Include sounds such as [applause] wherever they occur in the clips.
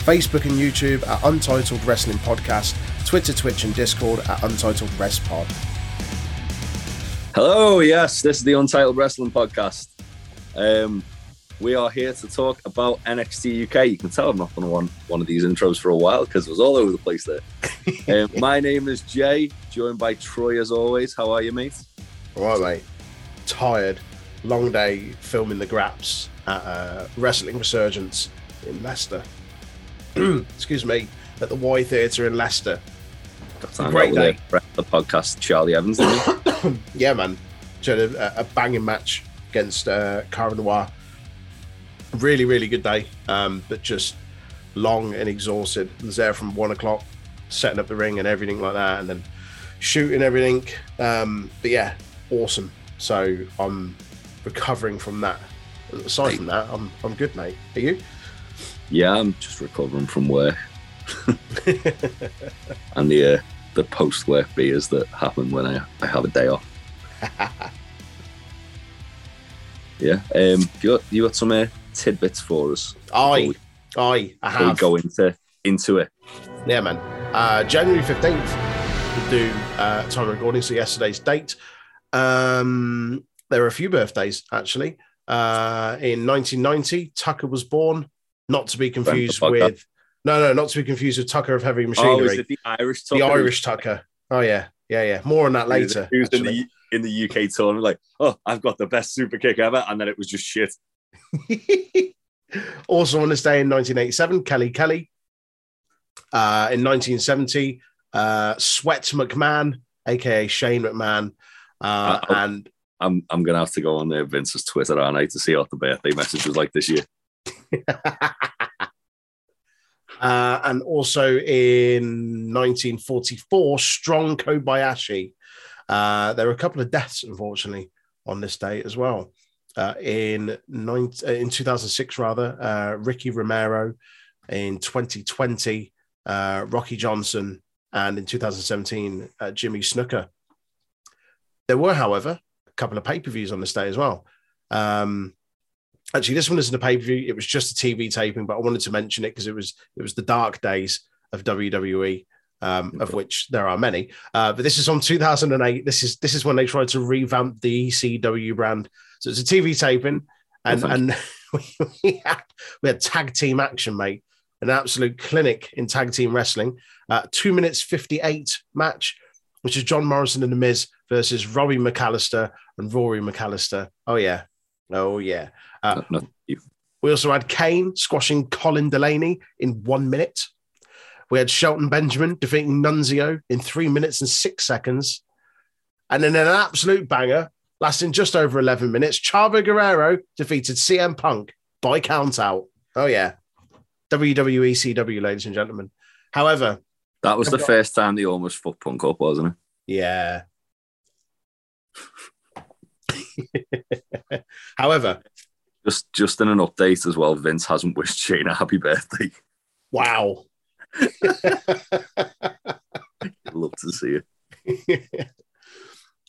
Facebook and YouTube at Untitled Wrestling Podcast, Twitter, Twitch, and Discord at Untitled Rest Pod. Hello, yes, this is the Untitled Wrestling Podcast. Um, we are here to talk about NXT UK. You can tell I've not done one one of these intros for a while because it was all over the place there. [laughs] um, my name is Jay, joined by Troy as always. How are you, mate? All right, mate. Tired. Long day filming the Graps at uh, Wrestling Resurgence in Leicester. [clears throat] Excuse me, at the Y Theatre in Leicester. Great day. the, the podcast, Charlie Evans. [coughs] Yeah, man. She had a, a banging match against uh, Kara Noir. Really, really good day, um, but just long and exhausted. was there from one o'clock, setting up the ring and everything like that, and then shooting everything. Um, but yeah, awesome. So I'm recovering from that. Aside from that, I'm I'm good, mate. Are you? Yeah, I'm just recovering from work [laughs] and the uh, the post work beers that happen when I, I have a day off. [laughs] yeah, um, you got, you got some uh, tidbits for us? Aye, aye, I Before we have. go into into it. Yeah, man. Uh, January 15th, we'll do uh, time recording. So, yesterday's date. Um, there are a few birthdays, actually. Uh, in 1990, Tucker was born, not to be confused Friend of the podcast. with. No, no, not to be confused with Tucker of Heavy Oh, Machinery. it the Irish? Tucker? the? Irish Tucker. Oh, yeah. Yeah, yeah. More on that later. He was in the in the UK tournament, like, oh, I've got the best super kick ever, and then it was just shit. [laughs] also on this day in 1987, Kelly Kelly. Uh, in 1970, uh, Sweat McMahon, aka Shane McMahon, uh, Uh, oh. and I'm I'm gonna have to go on there Vince's Twitter, aren't I, to see what the birthday message was like this year. [laughs] uh, and also in 1944, Strong Kobayashi. Uh, there were a couple of deaths, unfortunately, on this day as well. Uh, in nine, uh, in 2006, rather, uh, Ricky Romero. In 2020, uh, Rocky Johnson, and in 2017, uh, Jimmy Snuka. There were, however, a couple of pay per views on this day as well. Um, actually, this one isn't a pay per view; it was just a TV taping, but I wanted to mention it because it was it was the dark days of WWE, um, of which there are many. Uh, but this is on 2008. This is this is when they tried to revamp the ECW brand. So it's a TV taping, and and [laughs] we had we had tag team action, mate. An absolute clinic in tag team wrestling. Uh, two minutes 58 match, which is John Morrison and The Miz versus Robbie McAllister and Rory McAllister. Oh, yeah. Oh, yeah. Uh, not you. we also had Kane squashing Colin Delaney in one minute. We had Shelton Benjamin defeating Nunzio in three minutes and six seconds. And then an absolute banger lasting just over 11 minutes. Chavo Guerrero defeated CM Punk by count out. Oh, yeah. WWE CW, ladies and gentlemen. However, That was the [laughs] first time they almost fucked Punk up, wasn't it? yeah. [laughs] However, Just just in an update as well, Vince hasn't wished Shane a happy birthday. wow. [laughs] Love to see it. [laughs]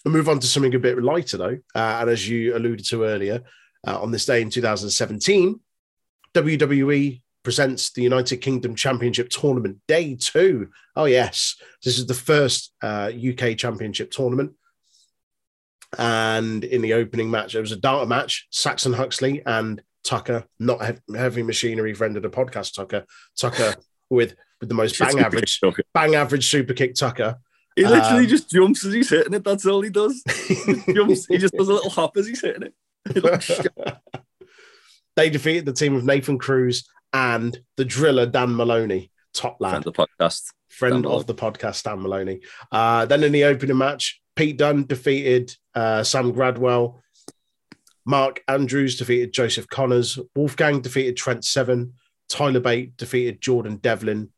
We'll move on to something a bit lighter, though. Uh, and as you alluded to earlier, uh, on this day in 2017, WWE presents the United Kingdom Championship Tournament Day 2. Oh, yes. This is the first uh, UK Championship tournament. And in the opening match, it was a dart match Saxon Huxley and Tucker, not Heavy Machinery friend of the podcast, Tucker. Tucker with, with the most bang average, bang average super kick Tucker. He literally Um, just jumps as he's hitting it. That's all he does. [laughs] He jumps. He just does a little hop as he's hitting it. [laughs] It looks shit. [laughs] they defeated the team of Nathan Cruz and the driller Dan Maloney, top lad, Friend of the podcast. friend Dan of the podcast, Dan Maloney. Uh, then in the opening match, Pete Dunne defeated uh, Sam Gradwell. Mark Andrews defeated Joseph Connors. Wolfgang defeated Trent Seven. Tyler Bate defeated Jordan Devlin.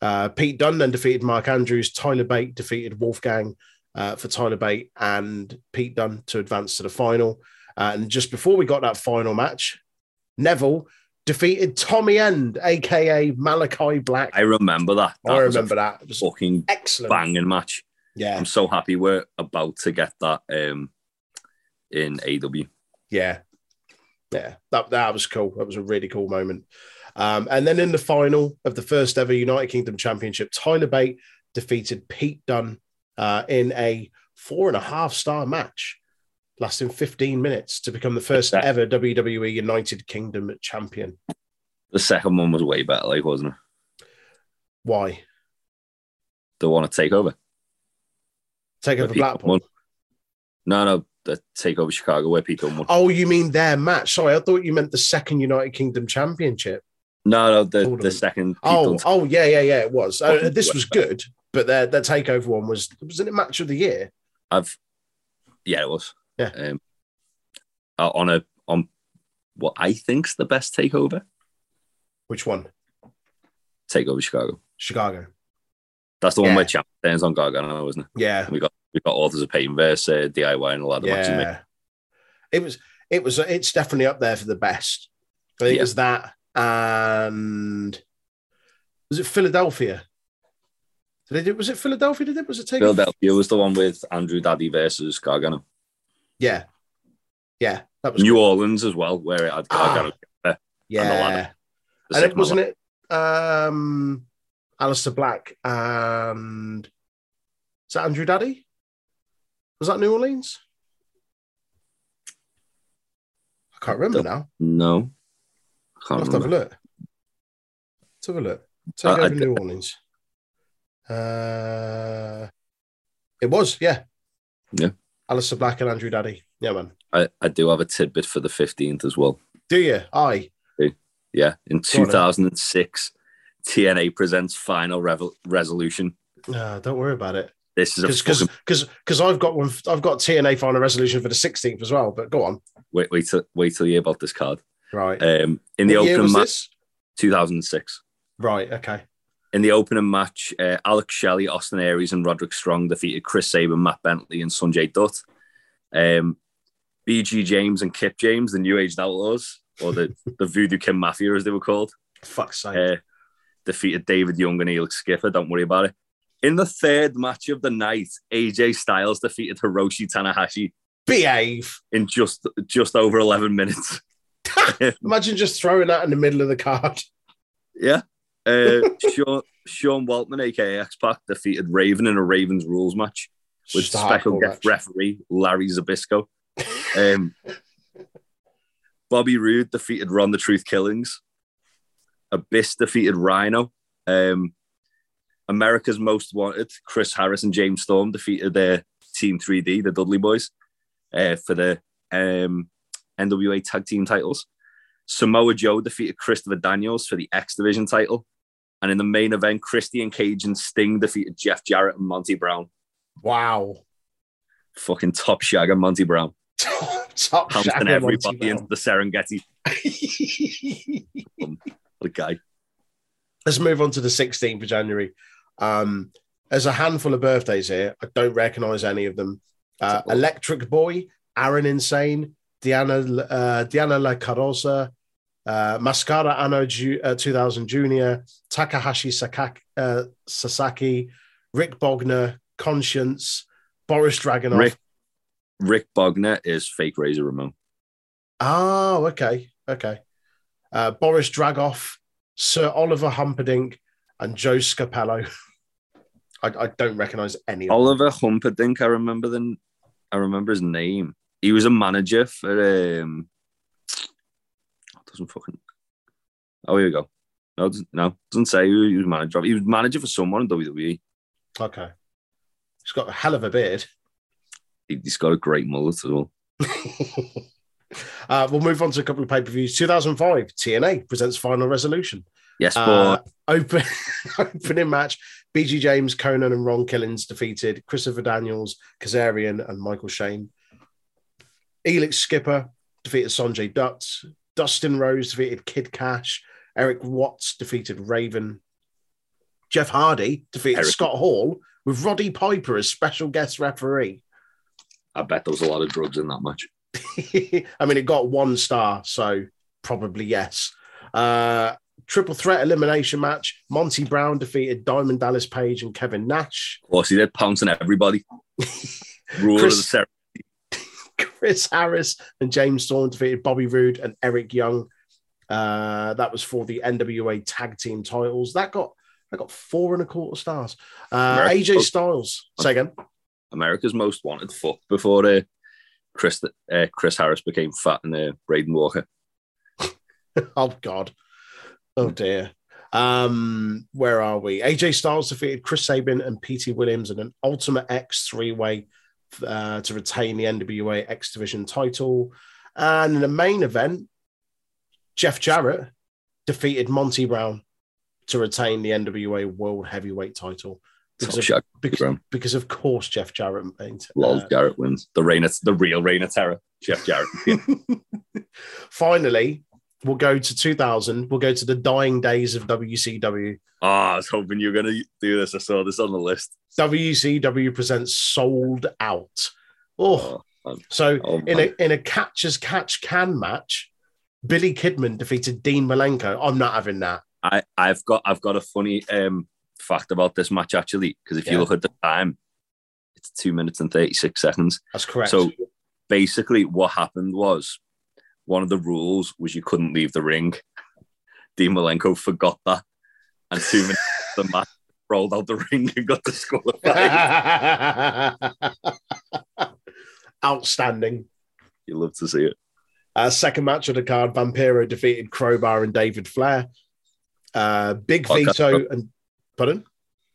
Uh, Pete Dunne then defeated Mark Andrews. Tyler Bate defeated Wolfgang uh, for Tyler Bate and Pete Dunne to advance to the final. Uh, and just before we got that final match, Neville defeated Tommy End, aka Malachi Black. I remember that. that I remember that. It was Fucking excellent. banging match. Yeah, I'm so happy we're about to get that um, in AW. yeah, yeah. That that was cool. That was a really cool moment. Um, and then in the final of the first ever United Kingdom Championship, Tyler Bate defeated Pete Dunne uh, in a four and a half star match, lasting 15 minutes to become the first That- ever WWE United Kingdom champion. The second one was way better, like wasn't it? Why? The one to take over. Take over Blackpool. won. No, no, the take over Chicago where Pete Dunne won. Oh, you mean their match? Sorry, I thought you meant the second United Kingdom Championship. No, no, the, Hold the on. second. Pete Oh, Dunne- oh, yeah, yeah, yeah. It was. Uh, this was good, but their their takeover one was wasn't it match of the year? I've yeah, it was. Yeah. Um, uh, on a on what I think's the best takeover. Which one? Takeover Chicago. Chicago. That's the one Yeah. where Ciampa turns on Gargano, wasn't it? Yeah, We got we got Authors of Pain versus uh, DIY and a lot of matches. yeah. It was. It was. It's definitely up there for the best. I think Yeah. it was that and was it Philadelphia? Did they do, was it Philadelphia? Did it? Was it takeover? Philadelphia was the one with Andrew Daddy versus Gargano. Yeah, yeah. That was New good. Orleans as well, where it had Gargano. [gasps] the Yeah, ladder. the and it wasn't it um Aleister Black and is that Andrew Daddy? Was that New Orleans? I can't remember now. No. I can't have to have a look. Let's have a look. Take I- I over New Orleans. Uh, it was, yeah. Yeah. Aleister Black and Andrew Daddy. Yeah, man. I, I do have a tidbit for the 15th as well. Do you? Aye. Yeah. In Go on 2006, TNA presents Final Revel- Resolution. No, don't worry about it. This is a Because fucking, because because I've got one. I've got TNA final resolution for the 16th as well. But go on. wait, wait, till, wait till you hear about this card. Right. Um, in the what opening match, 2006. Right. Okay. In the opening match, uh, Alex Shelley, Austin Aries, and Roderick Strong defeated Chris Sabin, Matt Bentley, and Sonjay Dutt. Um, BG James and Kip James, the New Age Outlaws, or the, [laughs] the Voodoo Kin Mafia, as they were called, Fuck's sake. uh, defeated David Young and Elix Skipper. Don't worry about it. In the third match of the night, AJ Styles defeated Hiroshi Tanahashi Behave. in just just over 11 minutes. [laughs] Imagine just throwing that in the middle of the card. Yeah. Uh, [laughs] Sean, Sean Waltman, aka X Pac, defeated Raven in a Ravens rules match with special guest match. referee Larry Zbyszko. [laughs] Um, Bobby Roode defeated Ron the Truth Killings. Abyss defeated Rhino. Um, America's Most Wanted, Chris Harris and James Storm defeated their Team 3D, the Dudley Boys, uh, for the um, NWA Tag Team titles. Samoa Joe defeated Christopher Daniels for the X Division title. And in the main event, Christian Cage and Sting defeated Jeff Jarrett and Monty Brown. Wow. Fucking top shagger Monty Brown. [laughs] Top Pouncing everybody Monty into the Serengeti. Brown. [laughs] Guy. Let's move on to the 16th of January. Um, there's a handful of birthdays here. I don't recognize any of them. Uh, Electric Boy, Aaron Insane, Diana uh, Diana La Carosa, uh, Mascara Anno Ju- uh, 2000 Junior, Takahashi Sakaki, uh, Sasaki, Rick Bogner, Conscience, Boris Dragunov. Rick Rick Bogner is fake Razor Ramon. Oh, okay, okay. Uh, Boris Dragoff, Sir Oliver Humperdink, and Joe Scapello. [laughs] I, I don't recognize any of them. Oliver Humperdink, I remember the I remember his name. He was a manager for um doesn't fucking Oh here we go. No, it doesn't- no, doesn't say who he was manager of. He was manager for someone in WWE. Okay. He's got a hell of a beard. He- He's got a great mullet as well. [laughs] uh, we'll move on to a couple of pay per views. 2005, TNA presents Final Resolution. Yes, boy. Uh, open, [laughs] opening match BG James, Konnan, and Ron Killings defeated Christopher Daniels, Kazarian, and Michael Shane. Elix Skipper defeated Sonjay Dutt. Dustin Rhodes defeated Kid Kash. Eric Watts defeated Raven. Jeff Hardy defeated Eric. Scott Hall with Roddy Piper as special guest referee. I bet there was a lot of drugs in that match. [laughs] I mean, it got one star, so probably yes. Uh, triple threat elimination match. Monty Brown defeated Diamond Dallas Page and Kevin Nash. Of course, he did pouncing everybody. [laughs] Ruler Chris- of the ceremony. [laughs] Chris Harris and James Storm defeated Bobby Roode and Eric Young. Uh, that was for the NWA tag team titles. That got that got four and a quarter stars. Uh, AJ Styles. Say again. America's most wanted fuck before uh, Chris uh, Chris Harris became fat and uh, Braden Walker. [laughs] Oh God. Oh dear. Um, where are we? AJ Styles defeated Chris Sabin and Petey Williams in an Ultimate X three way uh, to retain the NWA X Division title. And in the main event, Jeff Jarrett defeated Monty Brown to retain the NWA World Heavyweight title. Because Top of, shot. because, because of course Jeff Jarrett made, Lol, uh, Jarrett wins. The reign of, the real reign of terror. Jeff Jarrett. [laughs] Finally, we'll go to 2000. We'll go to the dying days of WCW. oh, I was hoping you were going to do this. I saw this on the list. WCW presents Sold Out. Oh, Oh, so Oh, in a in a catch as catch can match, Billy Kidman defeated Dean Malenko. I'm not having that. I, I've got I've got a funny um, fact about this match actually because if Yeah. you look at the time, it's two minutes and thirty six seconds. That's correct. So basically, what happened was one of the rules was you couldn't leave the ring. Dean Malenko forgot that, and two minutes the match [laughs] rolled out the ring and got disqualified. [laughs] Outstanding. you love to see it. Uh, second match of the card, Vampiro defeated Crowbar and David Flair. Uh, Big Podcast Vito and pardon,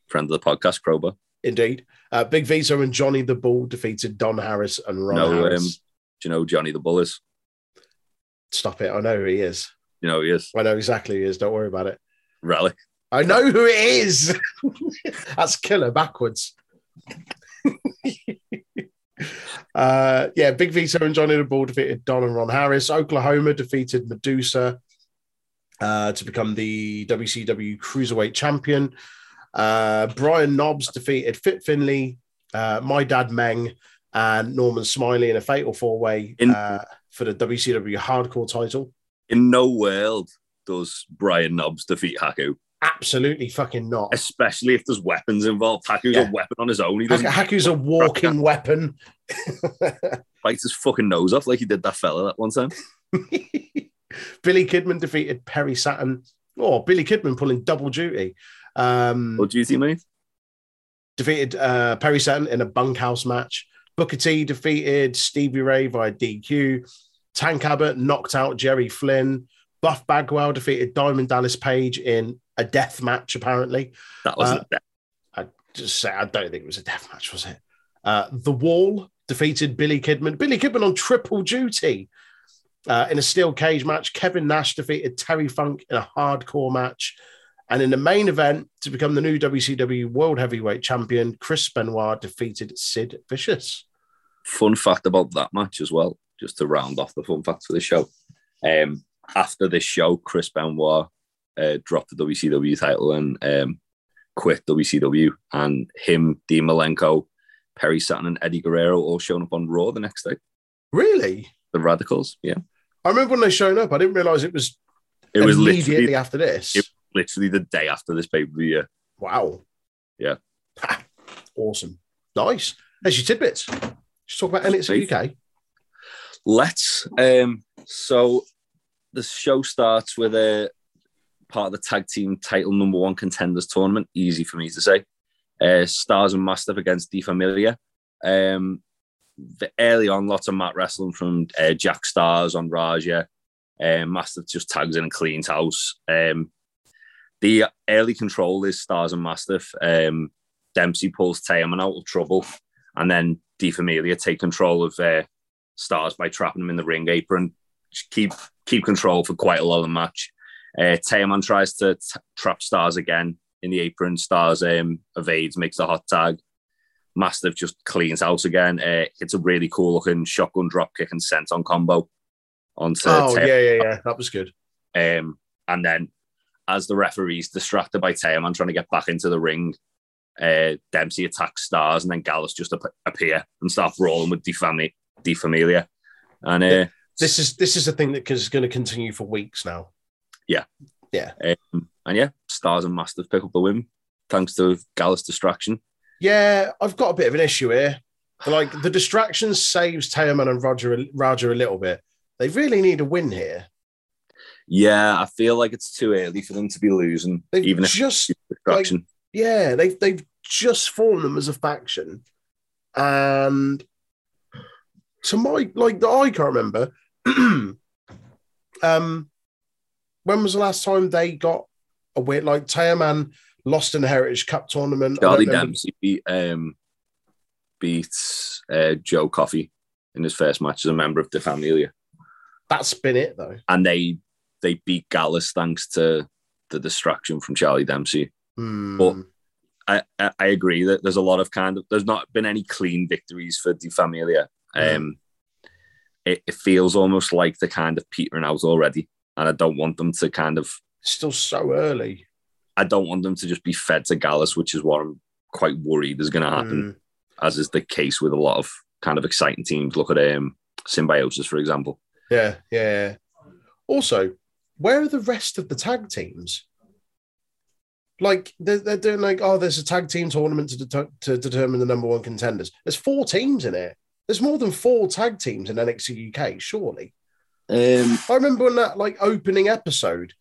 Friend of the podcast, Crowbar. indeed. Uh, Big Vito and Johnny the Bull defeated Don Harris and Ron No, Harris. um, Do you know who Johnny the Bull is? Stop it! I know who he is. You know who he is. I know exactly who he is. Don't worry about it. Relic. I know who it is. [laughs] That's killer backwards. [laughs] uh, yeah, Big Vito and Johnny the Bull defeated Don and Ron Harris. Oklahoma defeated Medusa uh, to become the WCW Cruiserweight Champion. Uh, Brian Knobbs defeated Fit Finley, uh, My Dad Meng, and Norman Smiley in a fatal four way uh, for the WCW Hardcore title. In no world does Brian Knobbs defeat Haku, Absolutely fucking not. especially if there's weapons involved. Haku's Yeah. a weapon on his own. He doesn't Haku's a walking weapon. [laughs] Bites his fucking nose off like he did that fella that one time. [laughs] Billy Kidman defeated Perry Saturn. Oh, Billy Kidman pulling double duty. Um, What duty, mate? defeated uh, Perry Saturn in a bunkhouse match. Booker T defeated Stevie Ray via DQ. Tank Abbott knocked out Jerry Flynn. Buff Bagwell defeated Diamond Dallas Page in a death match, apparently. That wasn't Uh. I just say I don't think it was a death match, was it? Uh, the Wall defeated Billy Kidman. Billy Kidman on triple duty uh, in a steel cage match. Kevin Nash defeated Terry Funk in a hardcore match. And in the main event, to become the new WCW World Heavyweight Champion, Chris Benoit defeated Sid Vicious. Fun fact about that match as well, just to round off the fun facts for the show. Um, after this show, Chris Benoit uh, dropped the WCW title and um, quit WCW. And him, Dean Malenko, Perry Saturn, and Eddie Guerrero all shown up on Raw the next day. Really? The Radicals, yeah. I remember when they showed up. I didn't realize it was It was immediately after this. it- literally the day after this pay per view. Wow. Yeah. awesome. Nice. There's your tidbits. Just talk about NXT UK. Let's. Um, so the show starts with a part of the tag team title number one contenders tournament. Easy for me to say. Uh, Starz and Mastiff against De Familia. Um, early on, lots of mat wrestling from uh, Jack Starz on Raja. Um, Mastiff just tags in and cleans house. Um, the early control is Starz and Mastiff. Um, Dempsey pulls Teoman out of trouble, and then De Familia take control of uh, Starz by trapping him in the ring apron. Keep keep control for quite a lot of the match. Uh, tries to t- trap Starz again in the apron. Starz um, evades, makes a hot tag. Mastiff just cleans out again. Uh, it's a really cool looking shotgun drop kick and senton combo onto Oh, yeah, yeah, yeah. That was good. Um, and then as the referees distracted by Teoman trying to get back into the ring, uh, Dempsey attacks Starz and then Gallus just ap- appear and start brawling with Di Fami- Di Familia. And uh, This is this is a thing that is going to continue for weeks now. Yeah, yeah, um, and yeah, Starz and Mastiff pick up the win thanks to Gallus distraction. Yeah, I've got a bit of an issue here. Like the distraction saves Teoman and Roger Roger a little bit. They really need a win here. Yeah, I feel like it's too early for them to be losing, They've even if just distraction. yeah, they've they've just formed them as a faction, and to my like I can't remember. [clears throat] um, when was the last time they got a win? Like Teoman lost in the Heritage Cup tournament. Charlie Dempsey beat um, beat uh, Joe Coffey in his first match as a member of the Familia, That's been it though. and they they beat Gallus thanks to the distraction from Charlie Dempsey. Hmm. But- I, I, I agree that there's a lot of kind of there's not been any clean victories for Di Familia. Um, it, it feels almost like they're kind of petering out already, and I don't want them to kind of Still so early. I don't want them to just be fed to Gallus, which is what I'm quite worried is going to happen, Hmm. as is the case with a lot of kind of exciting teams. Look at um, Symbiosis, for example. Yeah, yeah. Also, where are the rest of the tag teams? Like they're, they're doing like, oh, there's a tag team tournament to, det- to determine the number one contenders. There's four teams in it. There's more than four tag teams in NXT UK, surely. Um, I remember when that like opening episode,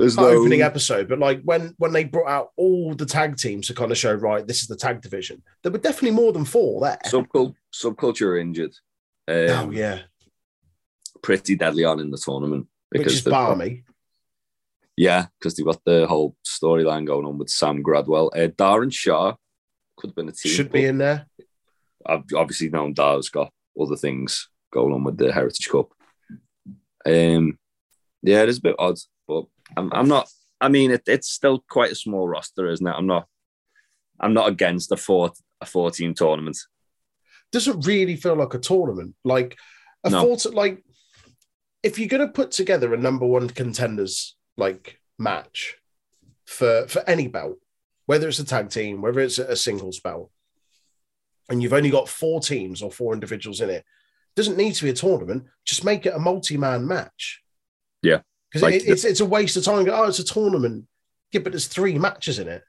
there's no opening episode, but like when when they brought out all the tag teams to kind of show, right, this is the tag division. There were definitely more than four there. subcul- subculture injured. Um, oh yeah, pretty deadly on in the tournament which is they've got- balmy. Yeah, because they've got the whole storyline going on with Sam Gradwell. Uh, Dar and Sha could have been a team. Should be in there. I've obviously known Dar's got other things going on with the Heritage Cup. Um, yeah, it is a bit odd, but I'm, I'm not. I mean, it, it's still quite a small roster, isn't it? I'm not. I'm not against a four a four team tournament. doesn't really feel like a tournament. Like a No. four to, like if you're gonna put together a number one contenders like match for for any belt, whether it's a tag team, whether it's a singles belt, and you've only got four teams or four individuals in it, doesn't need to be a tournament. Just make it a multi-man match. Yeah. Because Like it, it's it's a waste of time. Oh, it's a tournament. Yeah, but there's three matches in it.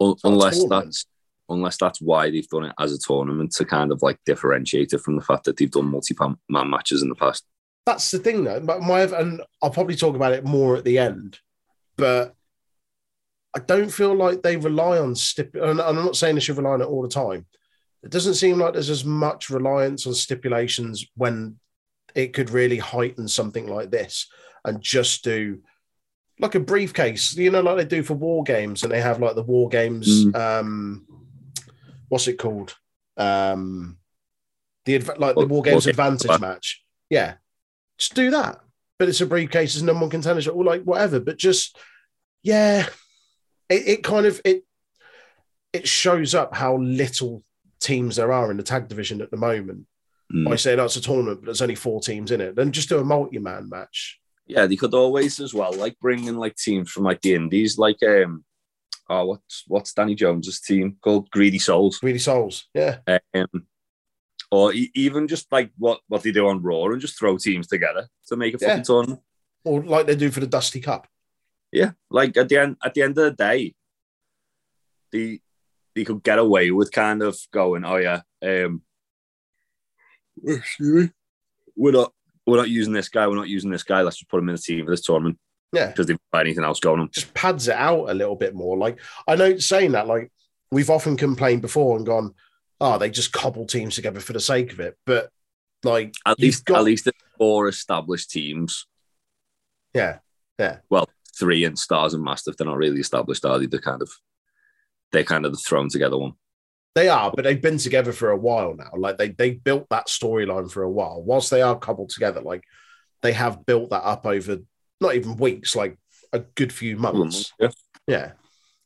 Un- unless that's unless that's why they've done it as a tournament to kind of like differentiate it from the fact that they've done multi man matches in the past. that's the thing though. But my and I'll probably talk about it more at the end, but I don't feel like they rely on stip. And I'm not saying they should rely on it all the time. It doesn't seem like there's as much reliance on stipulations when it could really heighten something like this and just do like a briefcase, you know, like they do for war games, and they have like the war games. Um, what's it called? Um, the like the War- games War advantage match. Yeah, just do that. But it's a briefcase, it's number one contender, or like whatever. But just yeah, it, it kind of it it shows up how little teams there are in the tag division at the moment. Mm. By saying that's a tournament, but there's only four teams in it, then just do a multi-man match. Yeah, they could always as well like bring in like teams from like the indies, like um, oh, what's what's Danny Jones's team called? Greedy Souls, Greedy Souls, yeah, um, or even just like what what they do on Raw and just throw teams together to make a Yeah. fucking tournament. or like they do for the Dusty Cup. Yeah, like at the end at the end of the day, the they could get away with kind of going, oh yeah, um, excuse me, we're not we're not using this guy, we're not using this guy. Let's just put him in the team for this tournament Yeah, because they've got anything else going on. just pads it out a little bit more. Like I know saying that, like we've often complained before and gone, oh, they just cobble teams together for the sake of it. But like At least got- at least the four established teams. yeah, yeah. Well, three in Starz and Mastiff. They're not really established, are they? They're kind of they're kind of the thrown together one. They are, but they've been together for a while now. Like they they built that storyline for a while. Whilst they are cobbled together, like they have built that up over not even weeks, like a good few months. Yeah. Yeah.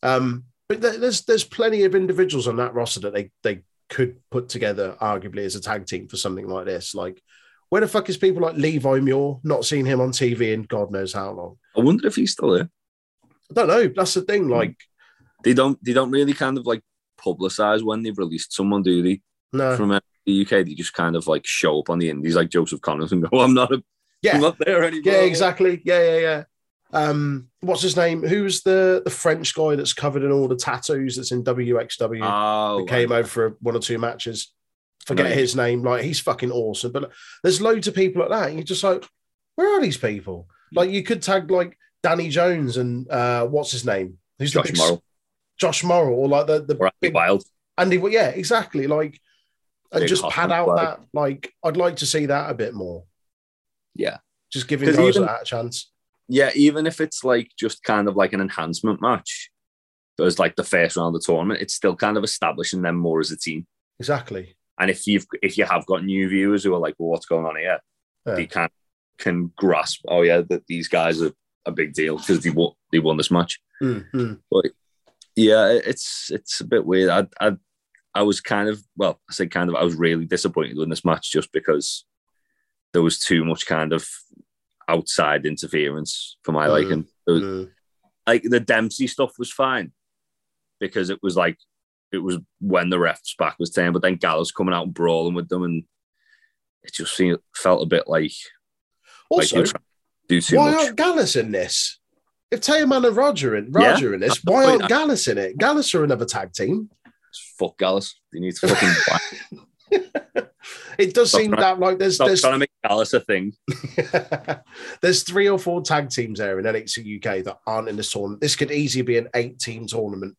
Um, but there's there's plenty of individuals on that roster that they they could put together, arguably as a tag team for something like this. Like, where the fuck is people like Levi Muir? Not seen him on TV in God knows how long. I wonder if he's still there. I don't know. That's the thing. Like, They don't they don't really kind of like publicize when they've released someone, do they? no, From uh, the UK, they just kind of like show up on the indies like Joseph Connors and go, "I'm not a, yeah, I'm not there anymore." yeah, exactly. Yeah, yeah, yeah. Um, what's his name? Who's the the French guy that's covered in all the tattoos that's in WXW? Oh, that came over for one or two matches. Forget his name. Like he's fucking awesome. But there's loads of people like that. You're just like, where are these people? Like you could tag like Danny Jones and uh, what's his name? Who's Josh the big, Josh Morrow, or like the the or Andy big Wild. Andy. well, Yeah, exactly. Like and Big just pad out that. Like I'd like to see that a bit more. Yeah. Just giving guys even- that a chance. Yeah, even if it's like just kind of like an enhancement match, as like the first round of the tournament, it's still kind of establishing them more as a team. Exactly. And if you've if you have got new viewers who are like, well, what's going on here? Yeah. They can can grasp, oh yeah, that these guys are a big deal because they won they won this match. Mhm. Yeah, it's it's a bit weird. I I I was kind of well, I say kind of I was really disappointed in this match just because there was too much kind of outside interference for my Mm. liking. Was- Mm. like the Dempsey stuff was fine because it was like it was when the ref's back was turned, but then Gallus coming out and brawling with them, and it just seemed, felt a bit like like Also, to do too why much. aren't Gallus in this? If Teoman and Roger in Yeah, Roger in this, why aren't Gallus in it? Gallus are another tag team. Fuck Gallus, they need to fucking [laughs] it does Stop seem trying- that like there's stop there's trying to make Gallus a thing. [laughs] there's three or four tag teams there in NXT UK that aren't in this tournament. This could easily be an eight team tournament.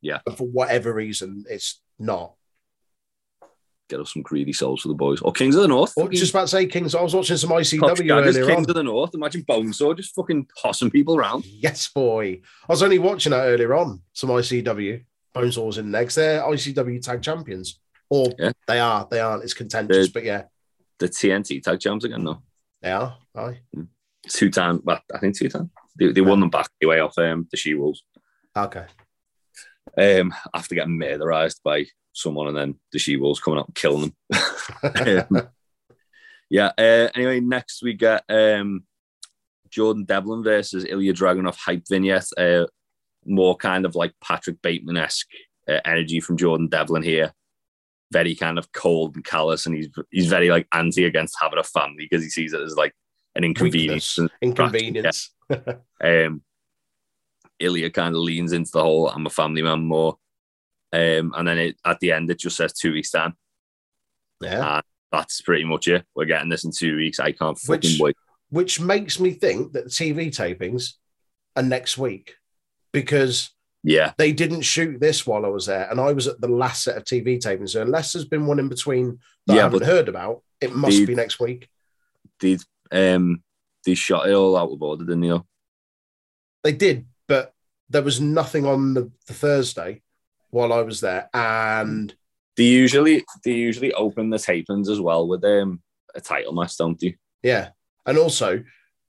Yeah. And for whatever reason, it's not. Get us some greedy souls for the boys or Kings of the North. I was just about to say, Kings. I was watching some ICW earlier on. Kings of the North. Imagine Bonesaw just fucking tossing people around. Yes, boy. I was only watching that earlier on. Some ICW. Bonesaw's in next. They're ICW tag champions. Or Yeah. they are. They aren't. It's contentious, They're- but yeah, The TNT tag champs again, though. they are. Aye. Two times. well, I think two times. They, they won them back anyway off um, the She Wolves. Okay. um, after getting murderized by someone and then the she wolves coming up and killing them. Um, yeah. Uh, anyway, next we get um, Jordan Devlin versus Ilja Dragunov hype vignette. Uh, more kind of like Patrick Bateman esque uh, energy from Jordan Devlin here. Very kind of cold and callous, and he's he's very like anti against having a family because he sees it as like an inconvenience. Weakness. Inconvenience. Um, Ilja kind of leans into the whole "I'm a family man" more, um, and then it, at the end it just says two weeks time. yeah. That's pretty much it. We're getting this in two weeks. I can't fucking Which- wait. Which makes me think that the TV tapings are next week because Yeah, they didn't shoot this while I was there, and I was at the last set of TV tapings. So unless there's been one in between that I haven't heard about, it must be next week. they um they shot it all out of order, didn't they? They did, but there was nothing on the, the Thursday while I was there, and They usually they usually open the tapings as well with um a title match, don't they? yeah, and also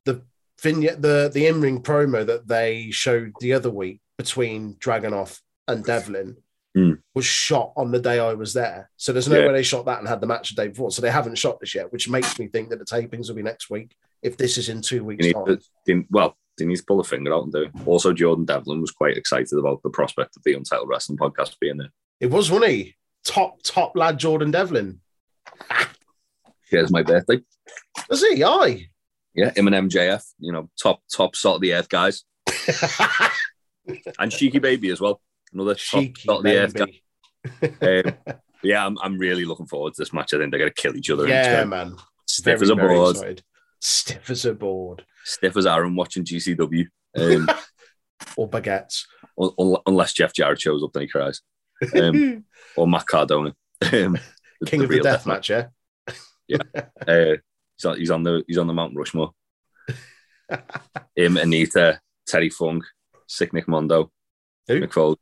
the vignette, the the in ring promo that they showed the other week between Dragunov and Devlin. Hmm. Was shot on the day I was there, so there's no Yeah. way they shot that and had the match the day before. So they haven't shot this yet, which makes me think that the tapings will be next week if this is in two weeks' time. to, well, they need to pull a finger out and do. Also, Jordan Devlin was quite excited about the prospect of the Untitled Wrestling podcast being there. It was, wasn't he? Top top lad Jordan Devlin. Here's my birthday. Was he? Aye. Yeah, him and MJF, you know, top top salt of the earth guys, [laughs] and Cheeky Baby as well, another top Cheeky salt of the earth guy. Um, yeah, I'm, I'm really looking forward to this match. I think they're going to kill each other. Yeah, man. stiff Very, as a board, excited. Stiff as a board. Stiff as Aaron watching GCW. Um, [laughs] Or baguettes. un- un- unless Jeff Jarrett shows up, then he cries. Um, [laughs] or Matt Cardona, um, King of the death match, yeah. [laughs] Uh, he's, on, he's on the he's on the Mount Rushmore. Him, Anita, Terry Funk, Sick Nick Mondo, Who? Mick Foley.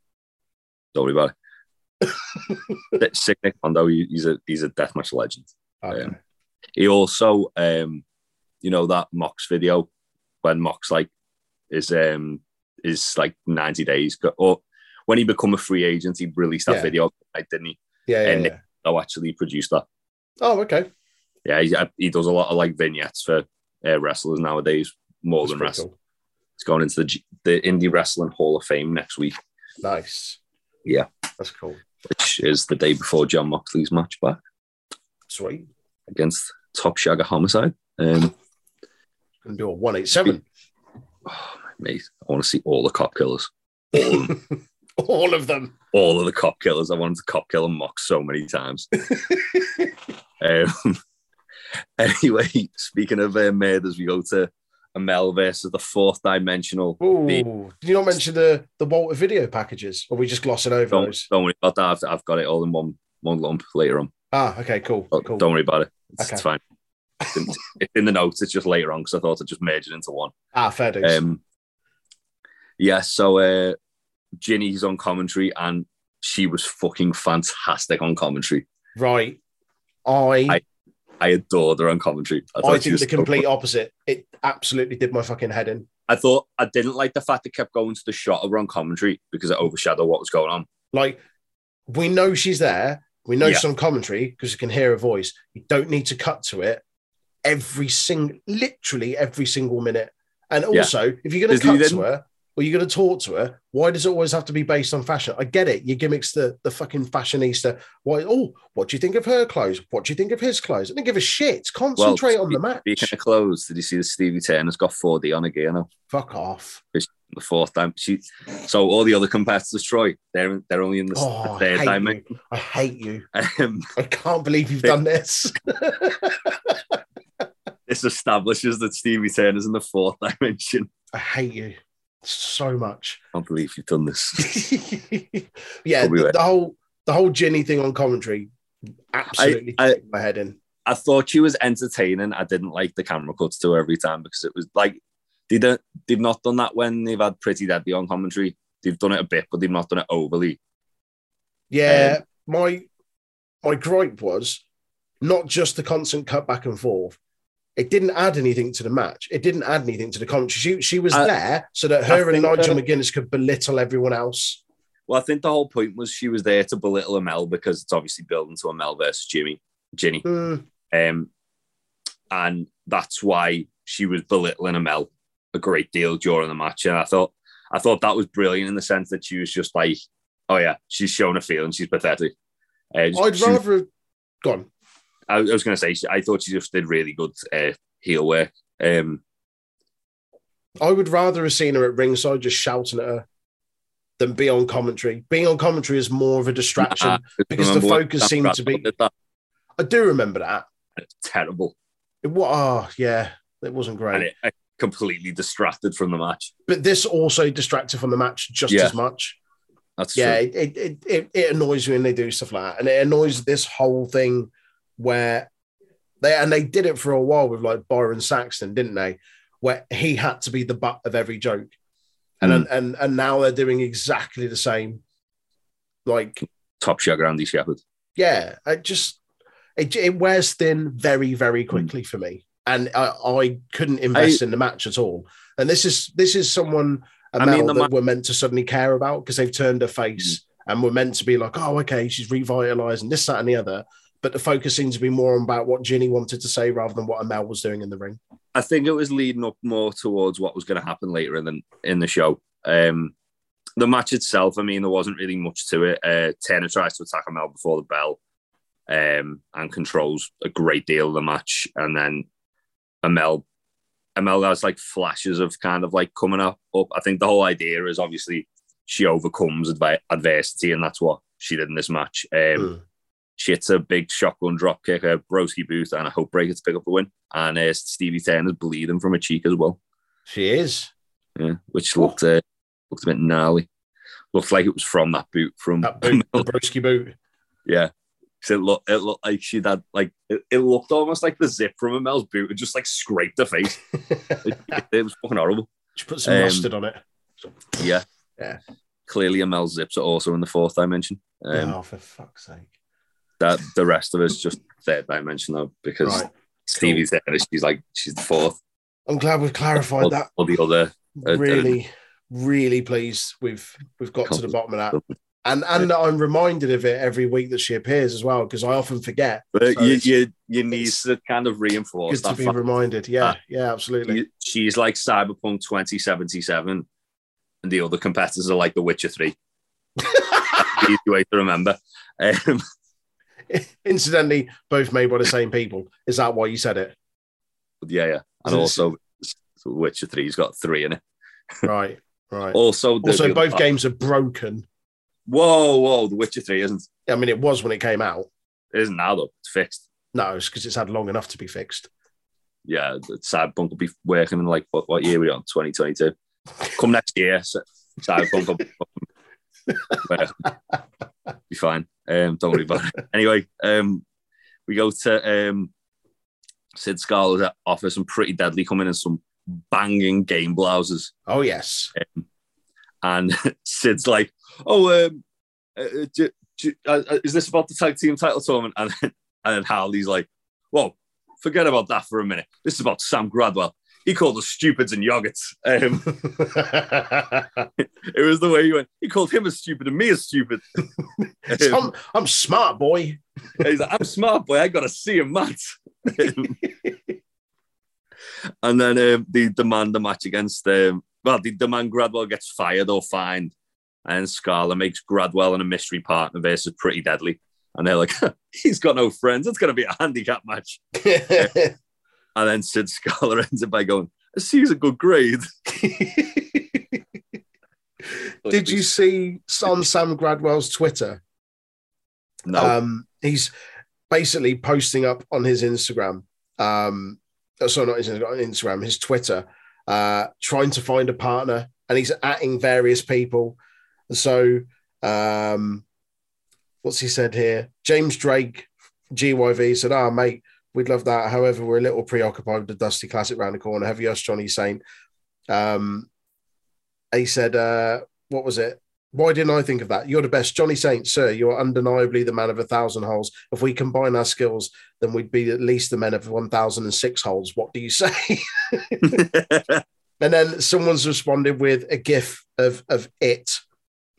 Don't worry about it. Sick Nick Mondo, he- he's a he's a deathmatch legend. Okay. Um, He also, um, you know, that Mox video when Mox like is um is like ninety days go- or when he become a free agent, he released that Yeah. video, like, didn't he? yeah, yeah, and- yeah. Oh, actually produced that. Oh, okay. Yeah, he, he does a lot of like vignettes for uh, wrestlers nowadays, more That's than wrestlers. cool. He's going into the the Indie Wrestling Hall of Fame next week, Nice. Yeah. That's cool. which is the day before Jon Moxley's match back Sweet. against Top Shagger Homicide. Um, Gonna do a 187. Oh, mate, I want to see all the cop killers. All of them. All of them. all of the cop killers. I wanted to cop kill and mock so many times. [laughs] um, [laughs] anyway, speaking of uh, murders, we go to Amale versus the fourth dimensional. Ooh. Did you not mention the, the Walter video packages? Or are we just glossing over Don't, those? don't worry about that. I've, I've got it all in one one lump later on. Ah, okay, cool. Oh, cool. Don't worry about it. It's, Okay. it's fine. It's [laughs] in, the notes. It's just later on because I thought I'd just merge it into one. Ah, fair dues. Um, yeah, so uh, Jinny's on commentary and she was fucking fantastic on commentary. right. I I I adored her on commentary. I, thought she think the complete opposite. It absolutely did my fucking head in. I thought I didn't like the fact it kept going to the shot of her on commentary because it overshadowed what was going on. Like, we know she's there. We know Yeah. she's on commentary because you can hear her voice. You don't need to cut to it every single, literally every single minute. And Yeah. also, if you're going to cut to her or you're going to talk to her, why does it always have to be based on fashion? I get it. Your gimmick's the, the fucking fashionista. Why? Oh, what do you think of her clothes? What do you think of his clothes? I don't give a shit. Concentrate on the match. Speaking of clothes, did you see that Stevie Turner's got 4D on again now? Fuck off. It's The fourth time. She, so all the other competitors, Troy, they're they're only in the, Oh, the I third hate dimension. you. I hate you. [laughs] Um, I can't believe you've done [laughs] this. [laughs] this establishes that Stevie Turner's in the fourth [laughs] dimension. I hate you so much. I can't believe you've done this. [laughs] yeah, the, the whole the whole Jinny thing on commentary absolutely I- kicked my head in. I thought she was entertaining. I didn't like the camera cuts to her every time because it was like they don't uh, they've not done that when they've had Pretty Deadly on commentary. They've done it a bit, but they've not done it overly. Yeah, um, my my gripe was not just the constant cut back and forth. It didn't add anything to the match. It didn't add anything to the commentary. She, she was I- there so that her and Nigel that- McGuinness could belittle everyone else. Well, I think the whole point was she was there to belittle Amale because it's obviously building to Amale versus Jimmy, Jinny. Hmm, Um, and that's why she was belittling Amale a great deal during the match. And I thought, I thought that was brilliant in the sense that she was just like, "Oh yeah, she's showing a feeling. She's pathetic." Uh, I'd she- rather have gone. I, I was going to say, I thought she just did really good uh, heel work. Um, I would rather have seen her at ringside just shouting at her than be on commentary. Being on commentary is more of a distraction. nah, because the focus Sam seemed to be- that? I do remember that. It's terrible, It, wa- oh, yeah, it wasn't great. and it, it completely distracted from the match. but this also distracted from the match just Yeah. as much. That's Yeah, true. it, it, it, it annoys me when they do stuff like that. And it annoys this whole thing where they, and they did it for a while with like Byron Saxton, didn't they? Where he had to be the butt of every joke. And, Mm. and, and now they're doing exactly the same. Like, Top sugar Andy Shepherd. yeah, it just it, it wears thin very very Hmm. quickly for me, and I, I couldn't invest in the match at all. And this is this is someone I mean, that ma- we're meant to suddenly care about because they've turned her face, Hmm. and we're meant to be like, oh, okay, she's revitalizing this, that, and the other. But the focus seems to be more on about what Jinny wanted to say rather than what Amale was doing in the ring. I think it was leading up more towards what was going to happen later in the in the show. Um, the match itself, I mean, there wasn't really much to it. Uh, Turner tries to attack Amale before the bell, um, and controls a great deal of the match. And then Amale, Amale has like flashes of kind of like coming up. Up. I think the whole idea is obviously she overcomes adversity, and that's what she did in this match. Um, Mm. She hits a big shotgun drop kick, a broski boot, and a hope breaker to pick up the win. And uh, Stevie Turner's bleeding from her cheek as well, She is yeah, which looked uh, looked a bit gnarly. Looked like it was from that boot from that boot, the broski boot. yeah. So it looked it looked like she'd had like it, it looked almost like the zip from a Mel's boot and just like scraped her face. [laughs] It, it, it was fucking horrible. She put some Um, mustard on it. Yeah, Yeah. Clearly, Amale's zips are also in the fourth dimension. Um, oh, for fuck's sake! That the rest of us just third dimension though, because Right. Stevie's there. She's like she's the fourth. I'm glad we've clarified All, that. all the other uh, really, really pleased we've we've got to the bottom of that. and and I'm reminded of it every week that she appears as well because I often forget. But So you, you, you need to kind of reinforce to be fact. reminded. Yeah, Ah. yeah, absolutely. She- She's like Cyberpunk 2077, and the other competitors are like The Witcher 3. [laughs] Easy way to remember. Um, [laughs] Incidentally, both made by the same people. Is that why you said it? yeah, yeah. And also, Witcher 3's got three in it. [laughs] Right, right. Also, the, Also, both games are broken. Whoa, whoa, The Witcher 3 isn't, I mean, it was when it came out. isn't now, though. It's fixed. No, it's because it's had long enough to be fixed. Yeah, the Cyberpunk will be working in like, what, what year are we on? 2022. Come next year, so Cyberpunk will [laughs] be, be fine. Um, don't worry about it. Anyway, um, we go to um, Sid Scala's office and Pretty Deadly coming in and some banging game blouses. Oh yes. And [laughs] Sid's like, oh, um, uh, uh, do- do- uh, uh, is this about the tag team title tournament? And then, and then Harley's like, whoa, forget about that for a minute. This is about Sam Gradwell. He called us stupids and yogurts. Um, it was the way he went. He called him a stupid and me a stupid. [laughs] I'm, I'm smart, boy. He's like, I'm smart, boy. I got to see him, Matt. [laughs] and then um, they demand a match against, um, well, they demand Gradwell gets fired or fined. And Scala makes Gradwell and a mystery partner versus Pretty Deadly. And they're like, [laughs] he's got no friends. It's going to be a handicap match. And then Sid Scala ends it by going, a C's a good grade. [laughs] Did you see on Sam Gradwell's Twitter? No. Um, he's basically posting up on his Instagram. Um, oh, sorry, not his Instagram, his Twitter, uh, trying to find a partner, and he's atting various people. So, um, what's he said here? James Drake, GYV said, "Ah, mate, we'd love that. However, we're a little preoccupied with the Dusty Classic round the corner. Have you us, Johnny Saint?" Um, he said, uh, "What was it? Why didn't I think of that? You're the best, Johnny Saint, sir. You're undeniably the man of a thousand holes. If we combine our skills, then we'd be at least the men of one thousand and six holes. What do you say?" [laughs] And then someone's responded with a GIF of of it,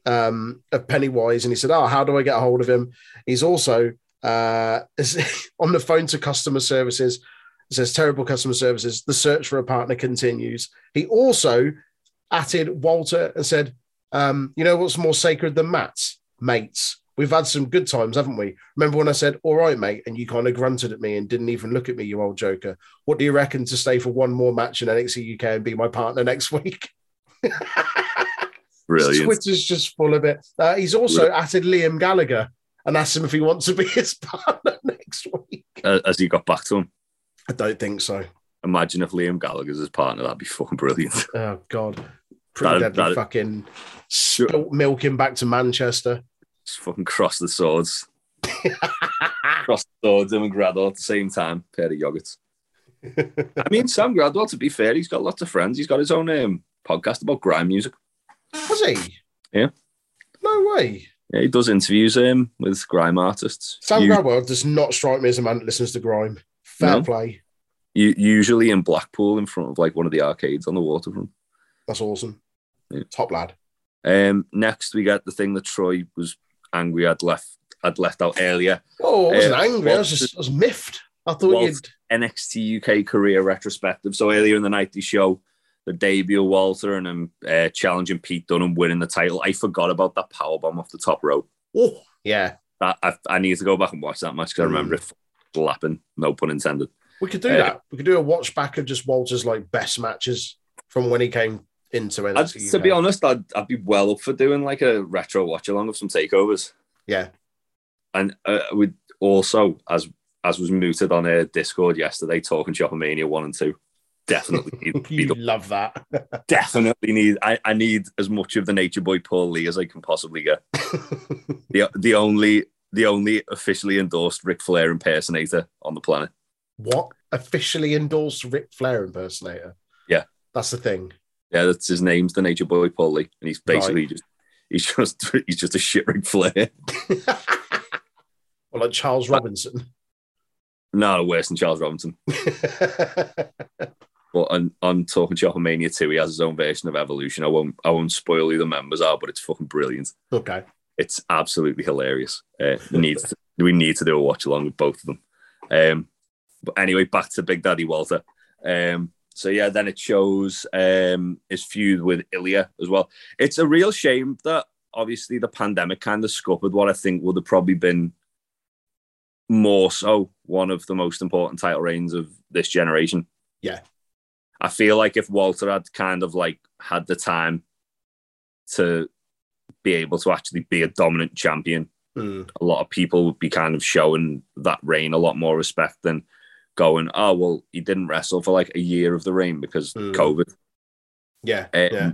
um, of Pennywise, and he said, "Oh, how do I get a hold of him?" He's also uh, is [laughs] on the phone to customer services. It says terrible customer services. The search for a partner continues. He also atted Walter and said, um, "You know what's more sacred than mats, mates." We've had some good times, haven't we? Remember when I said, all right, mate, and you kind of grunted at me and didn't even look at me, you old joker. What do you reckon to stay for one more match in NXT UK and be my partner next week? [laughs] Brilliant. Twitter's just full of it. Uh, he's also added Liam Gallagher and asked him if he wants to be [laughs] his partner next week. Uh, As he got back to him. I don't think so. Imagine if Liam Gallagher's his partner. That'd be fucking brilliant. [laughs] Oh God, pretty That- deadly that- fucking spilt milk him back to Manchester. Just fucking cross the swords. [laughs] cross the swords, him and Gradwell at the same time. Pair of yogurts. I mean, Sam Gradwell, to be fair, he's got lots of friends. He's got his own um, podcast about grime music. Was he? Yeah. No way. Yeah, he does interviews um, with grime artists. Sam U- Gradwell does not strike me as a man that listens to grime. Fair No. play. u- usually in Blackpool in front of like one of the arcades on the waterfront. That's awesome. Yeah. Top lad. Um, next, we get the thing that Troy was angry I'd left had left out earlier. Oh, I wasn't Uh, angry. I was just I was miffed. I thought you'd. NXT UK career retrospective. So earlier in the night, they show the debut of Walter and him uh, challenging Pete Dunne and winning the title. I forgot about that powerbomb off the top rope. Oh, yeah. That I, I need to go back and watch that match because I remember it slapping. No pun intended. We could do Uh, that. We could do a watch back of just Walter's like best matches from when he came into I'd, NXT. to be honest, I'd, I'd be well up for doing like a retro watch along of some takeovers. Yeah. And uh, we also, as as was mooted on a Discord yesterday, talking Shopomania one and two. Definitely need to be love that. definitely need I, I need as much of the nature boy Paul Lee as I can possibly get. [laughs] The the only the only officially endorsed Ric Flair impersonator on the planet. what officially endorsed Ric Flair impersonator? Yeah. that's the thing. Yeah, that's his name's the nature boy Paul Lee. And he's basically just he's just [laughs] he's just a shit Ric Flair. [laughs] or like Charles uh, Robinson. No, worse than Charles Robinson. But on, on talking Shopomania 2, he has his own version of Evolution. I won't I won't spoil who the members are, but it's fucking brilliant. okay. it's absolutely hilarious. Uh, we need to, [laughs] we need to do a watch along with both of them. Um, but anyway, back to Big Daddy Walter. Um, so yeah, then it shows um, his feud with Ilja as well. It's a real shame that obviously the pandemic kind of scuppered what I think would have probably been more so one of the most important title reigns of this generation. Yeah. I feel like if Walter had kind of like had the time to be able to actually be a dominant champion, Mm. a lot of people would be kind of showing that reign a lot more respect than going, oh, well, he didn't wrestle for like a year of the reign because Mm. COVID. Yeah. Um, yeah.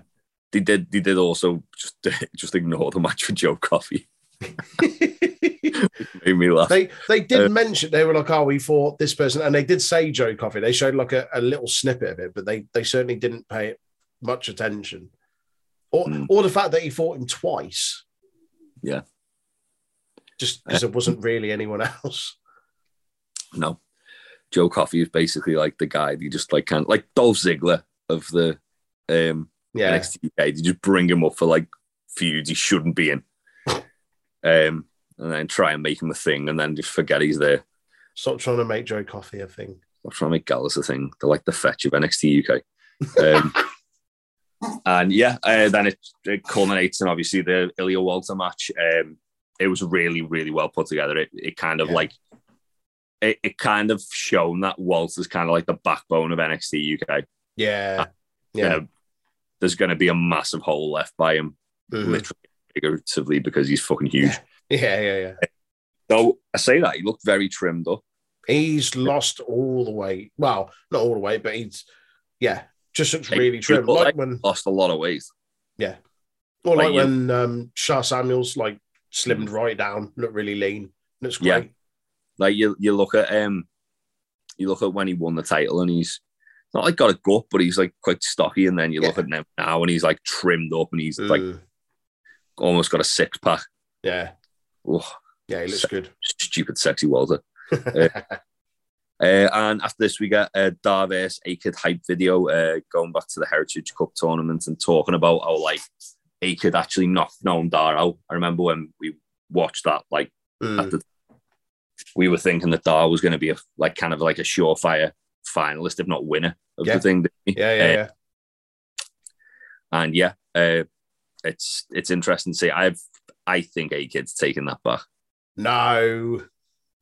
They did. They did also just [laughs] just ignore the match with Joe Coffey. [laughs] Made me laugh. they they did Uh, mention they were like, oh, we fought this person, and they did say Joe Coffey. They showed like a, a little snippet of it, but they they certainly didn't pay it much attention, or Mm. or the fact that he fought him twice. Yeah. just because there wasn't [laughs] really anyone else. No, Joe Coffey is basically like the guy. You just like kind like Dolph Ziggler of the um, Yeah, NXT UK. You just bring him up for like feuds he shouldn't be in, [laughs] um, and then try and make him a thing, and then just forget he's there. stop trying to make Joe Coffey a thing. I'm trying to make Gallus a thing. They're like the fetch of NXT UK. Um, [laughs] and yeah, uh, then it, it culminates in obviously the Ilja Walter match. Um, it was really, really well put together. It, it kind of Yeah. like it, it kind of shown that Walter's kind of like the backbone of NXT UK. Yeah, You yeah, know, there's going to be a massive hole left by him, Mhm. literally, figuratively, because he's fucking huge. yeah, yeah, yeah. Yeah. So I say that he looked very trimmed up. He's lost all the weight. Well, not all the weight, but he's yeah, just looks He- really he trim. Like like- when Lost a lot of weight. Yeah. Or like like you- when um Sha Samuels like slimmed right down, looked really lean. Looks Yeah. great. Like you, you look at um, you look at when he won the title, and he's not like got a gut, but he's like quite stocky. And then you look at him now, and he's like trimmed up, and he's like Mm, almost got a six pack. yeah, Oh, yeah, he looks So- good. stupid, sexy Walter. [laughs] Uh, and after this, we get a Dar vs A-Kid hype video uh, going back to the Heritage Cup tournament and talking about how like A-Kid actually knocked Noam Dar out. I remember when we watched that, like Mm, at the, we were thinking that Dar was going to be a like kind of like a surefire finalist, if not winner of Yeah. the thing. yeah, yeah, Uh, yeah. and yeah, uh, it's it's interesting to see. I've I think A-Kid's taking that back. No,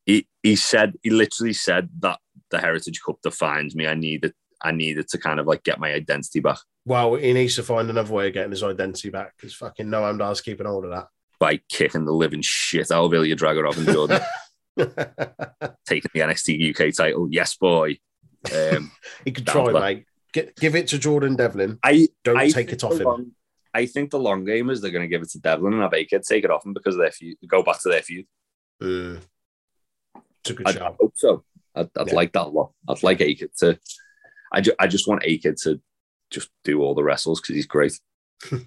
he he said he literally said that the Heritage Cup defines me. I needed I needed to kind of like get my identity back well, he needs to find another way of getting his identity back because fucking Noam Dar's keeping hold of that. by kicking the living shit out of Ilja Dragunov and Jordan, [laughs] [laughs] taking the NXT UK title. Yes, boy. Um, [laughs] he could try, mate. Get, give it to Jordan Devlin. I Don't I take it off him. I think the long game is they're going to give it to Devlin and have A-Kid take it off him because of their feud. Go back to their feud. Mm. It's a good I, I hope so. I'd, I'd Yeah. like that a lot. I'd like A-Kid to. I, ju- I just want A-Kid to just do all the wrestles because he's great. [laughs] um,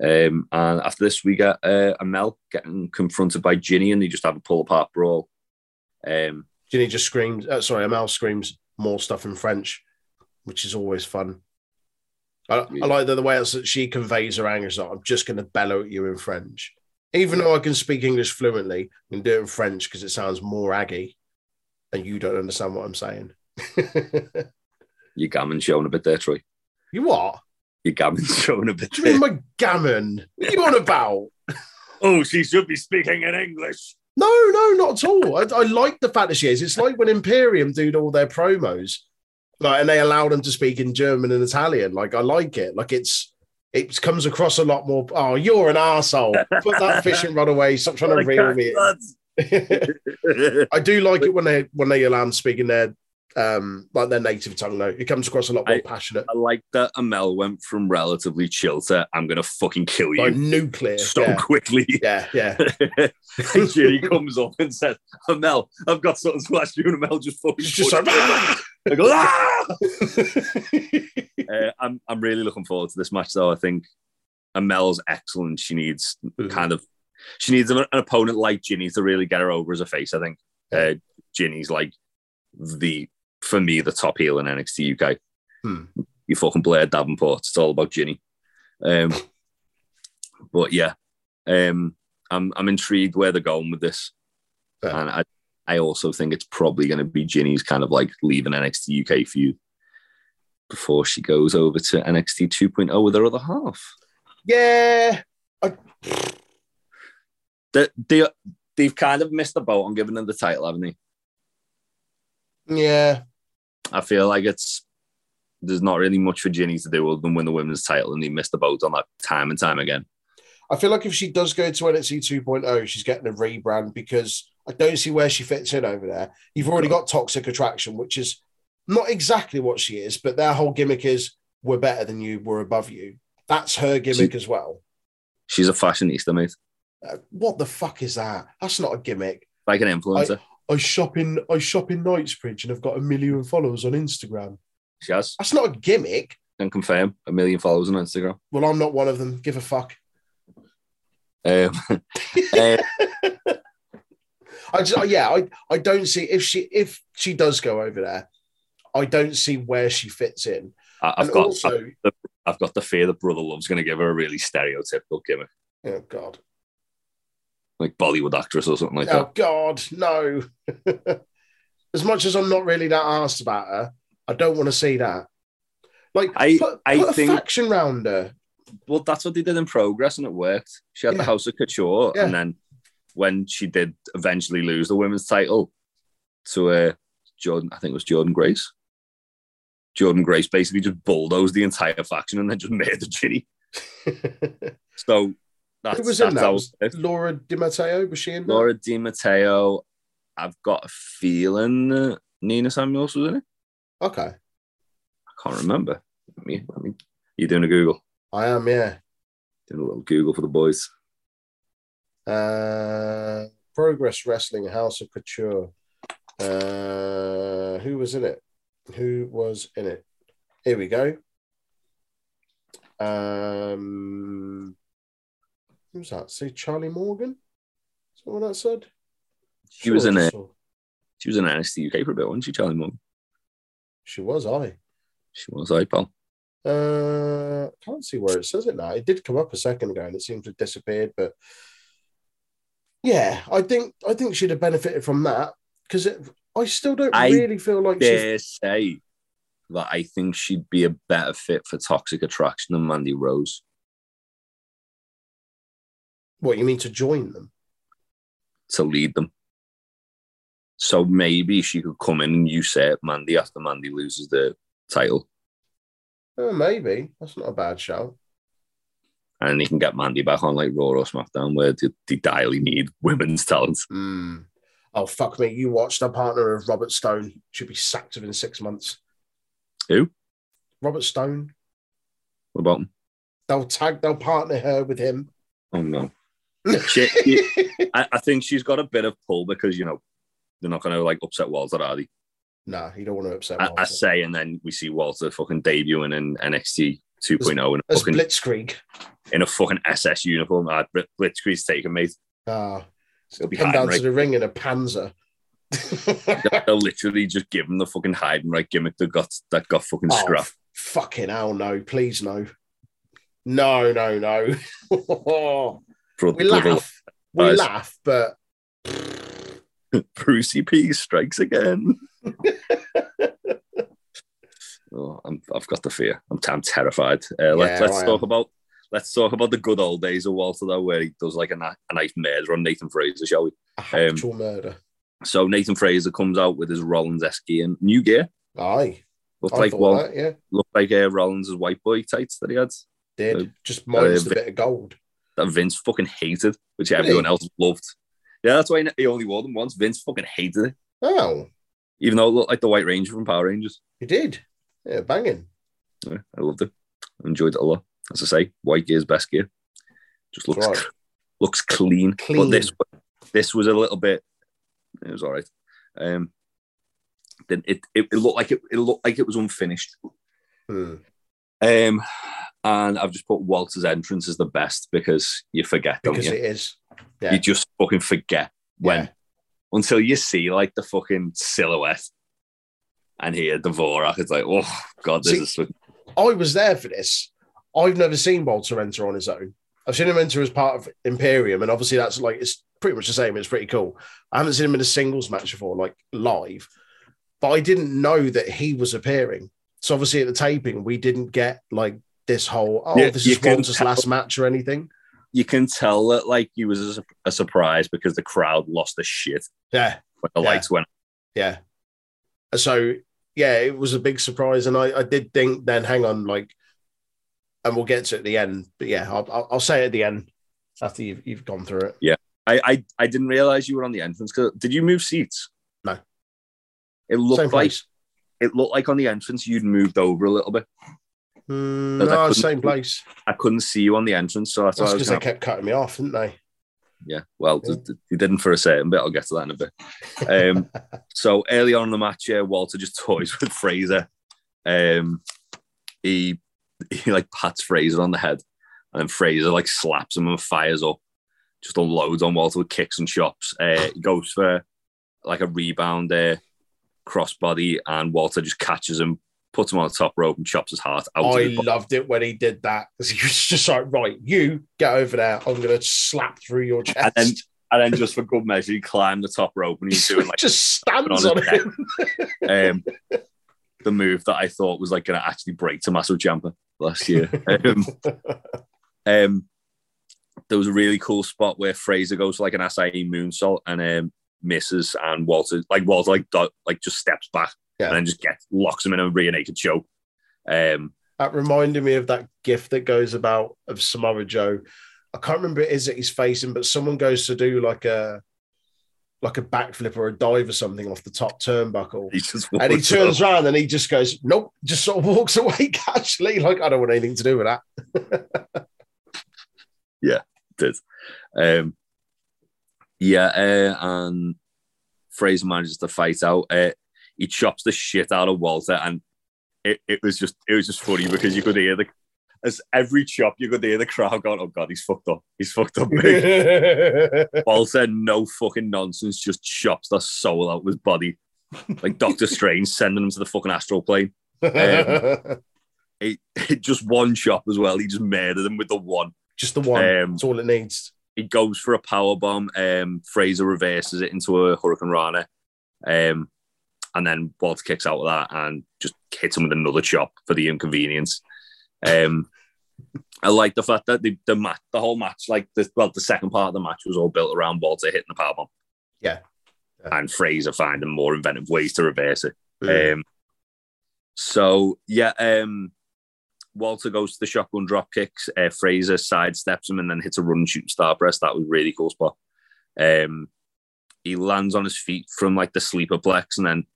and after this, we get uh, Amale getting confronted by Jinny, and they just have a pull apart brawl. Um, Jinny just screams. Uh, sorry, Amale screams more stuff in French, which is always fun. I, I like the, the way that she conveys her anger. Like, I'm just going to bellow at you in French. Even though I can speak English fluently, I can do it in French because it sounds more aggy and you don't understand what I'm saying. [laughs] your gammon showing a bit there, Troy. you what? Your gammon's [laughs] showing a bit What do you mean my gammon? What are you on about? Oh, she should be speaking in English. No, no, not at all. I, I like the fact that she is. It's like when Imperium did all their promos, like, and they allow them to speak in German and Italian. Like, I like it. Like, it's it comes across a lot more. Oh, you're an asshole. Put that fishing rod away. Stop trying to [laughs] reel me. [laughs] I do like it when they when they allow them speaking their um like their native tongue. Though it comes across a lot more I- passionate, I like that Amale went from relatively chill to I'm gonna fucking kill you like nuclear. so yeah. quickly. yeah, yeah. [laughs] and Jinny comes up and says, Amale, I've got something to ask you. And Amale just fucking just like. him. I go, "Ah!" [laughs] uh, I'm, I'm really looking forward to this match, though. I think Amale's excellent. She needs Mhm. kind of, she needs an, an opponent like Jinny to really get her over as a face. I think uh, Jinny's like the, for me, the top heel in NXT UK. Hmm. You fucking Blair Davenport. It's all about Jinny. Um, but yeah, Um, I'm I'm intrigued where they're going with this, and I I also think it's probably going to be Jinny's kind of like leaving NXT UK feud before she goes over to NXT 2.0 with her other half. Yeah, They, they they've kind of missed the boat on giving them the title, haven't they? Yeah. I feel like it's there's not really much for Jinny to do other than win the women's title, and he missed the boat on that time and time again. I feel like if she does go to NXT 2.0, she's getting a rebrand because I don't see where she fits in over there. You've already got Toxic Attraction, which is not exactly what she is, but their whole gimmick is we're better than you, we're above you. That's her gimmick as well. She's a fashionista, mate, Uh, what the fuck is that? That's not a gimmick. like an influencer. I shop in I shop in Knightsbridge and I've got a million followers on Instagram. she has, That's not a gimmick. can confirm, a million followers on Instagram. Well, I'm not one of them. Give a fuck. Um, [laughs] uh, I just, yeah, I, I don't see if she if she does go over there, I don't see where she fits in. I- I've and got also, I've got the fear that Brother Love's going to give her a really stereotypical gimmick, oh god, like Bollywood actress or something like oh that. Oh God, no. [laughs] as much as I'm not really that asked about her, I don't want to see that. Like, I- put, I put a think- faction round her. Well, that's what they did in Progress, and it worked. She had Yeah. the House of Couture, Yeah. and then when she did eventually lose the women's title to uh, Jordan, I think it was Jordan Grace. Jordan Grace basically just bulldozed the entire faction and then just [laughs] made the Jinny. [laughs] So that's, Who was in that? Was Laura Di Matteo? Was she in that? Laura Di Matteo. I've got a feeling Nina Samuels was in it. Okay, I can't remember. Let me, let me, you doing a Google? I am. Yeah. Doing a little Google for the boys. Uh, Progress Wrestling House of Couture. Uh, who was in it? Who was in it? Here we go. Um, who's that? Say Charlie Morgan? Is that what that said? She was in it. She was in NXT UK for a bit, wasn't she, Charlie Morgan? She was. I. She was, I pal. Uh, can't see where it says it now. It did come up a second ago, and it seems to have disappeared. But yeah, I think I think she'd have benefited from that because I still don't I really feel like she's dare say that I think she'd be a better fit for Toxic Attraction than Mandy Rose. What you mean to join them? to lead them. So maybe she could come in and usurp Mandy after Mandy loses the title, Oh, maybe that's not a bad shout. and you can get Mandy back on like Raw or SmackDown, where they, they direly need [laughs] women's talent. Hmm. Oh fuck me! You watched a partner of Robert Stone should be sacked within six months. Who? Robert Stone. What about them? They'll tag. They'll partner her with him. Oh no, She- [laughs] I, I think she's got a bit of pull because you know they're not going to like upset Walter, are they? nah, you don't want to upset. I, I say, and then we see Walter fucking debuting in NXT 2.0 in a As fucking Blitzkrieg. in a fucking SS uniform. Uh, Blitzkrieg's taken, mate. Ah, He'll be come hiding down right to the ring in a Panzer. [laughs] They'll literally just give him the fucking hiding right gimmick that got that got fucking Oh, scrapped. fucking hell, no! Please, no, no, no, no. [laughs] Brother, we laugh, we laugh, but [laughs] Brucey P strikes again. [laughs] oh, I'm, I've got the fear. I'm, I'm terrified. Uh, let, Yeah, I talk about let's talk about the good old days of Walter though, where he does like a, a nice murder on Nathan Frazer, shall we? a actual murder. So Nathan Frazer comes out with his Rollins esque and new gear. Aye, Looked I like well, that, yeah, looked like uh, Rollins' white boy tights that he had did Uh, just minus uh, the bit of gold. That Vince fucking hated, which Did everyone else loved. Yeah, that's why he only wore them once. Vince fucking hated it. Oh, even though it looked like the White Ranger from Power Rangers. He did, yeah, banging. Yeah, I loved it. I enjoyed it a lot. As I say, white gear is best gear. Just looks Right. looks clean. Clean. But this this was a little bit. It was all right. Um, then it, it it looked like it it looked like it was unfinished. Hmm. Um, and I've just put Walter's entrance as the best because you forget, don't Because you? it is. Yeah. You just fucking forget when Yeah. until you see like the fucking silhouette and hear Dvorak. It's like, oh god, this See, is I was there for this. I've never seen Walter enter on his own. I've seen him enter as part of Imperium, and obviously that's like it's pretty much the same. It's pretty cool. I haven't seen him in a singles match before, like live, but I didn't know that he was appearing. So obviously at the taping, we didn't get like this whole oh, Yeah, this is Walter's tell- last match or anything. You can tell that like he was a, a surprise because the crowd lost the shit Yeah, when the Yeah. lights went. yeah. So yeah, it was a big surprise, and I, I did think then, hang on, like, and we'll get to it at the end. But yeah, I'll, I'll, say it at the end after you've, you've gone through it. I, I I didn't realize you were on the entrance. 'cause- Did you move seats? No. It looked Same like place. It looked like on the entrance you'd moved over a little bit. Mm, no, same place. I couldn't see you on the entrance, so that's was because they kept cutting me off, didn't they? Yeah, well, Yeah. th- th- you didn't for a certain bit. I'll get to that in a bit. Um, [laughs] so early on in the match, yeah, Walter just [laughs] toys with Frazer. Um, he he like pats Frazer on the head, and then Frazer like slaps him and fires up, just unloads on Walter with kicks and chops. Uh, he goes for like a rebound there, crossbody, and Walter just catches him, puts him on the top rope, and chops his heart out. I loved it when he did that because he was just like, right, you get over there. I'm going to slap through your chest. And then- and then just for good measure, he climbed the top rope and he's [laughs] doing like just stands on him. [laughs] um, the move that I thought was like going to actually break Tommaso Ciampa last year. Um, [laughs] um, there was a really cool spot where Frazer goes for like an Asai moonsault and um, misses, and Walter like Walter like do- like just steps back Yeah. and then just gets locks him in a rear naked choke. Um, That reminded me of that gift that goes about of Samoa Joe. I can't remember it is that he's facing, but someone goes to do like a like a backflip or a dive or something off the top turnbuckle. he And he turns up. around and he just goes, Nope, just sort of walks [laughs] away casually, like I don't want anything to do with that. [laughs] yeah, it did. Um, yeah, uh, and Frazer manages to fight out. Uh, he chops the shit out of Walter, and it, it was just it was just funny because you could hear the as every chop you could hear the crowd going, "Oh God, he's fucked up. He's fucked up." Big. [laughs] Walter, no fucking nonsense, just chops the soul out of his body, like Doctor Strange sending him to the fucking astral plane. [laughs] It, it just one chop as well. He just murdered him with the one. just the one. Um, That's all it needs. He goes for a power bomb. Um, Frazer reverses it into a hurricanrana, um, and then Walter kicks out of that and just hits him with another chop for the inconvenience. Um, I like the fact that the the match, the whole match, like the well, the second part of the match was all built around Walter hitting the power bomb. Yeah. And Frazer finding more inventive ways to reverse it. Mm. Um, so yeah, um, Walter goes to the shotgun drop kicks. Uh, Frazer sidesteps him and then hits a run and shooting star press. That was a really cool spot. Um, he lands on his feet from like the sleeper plex, and then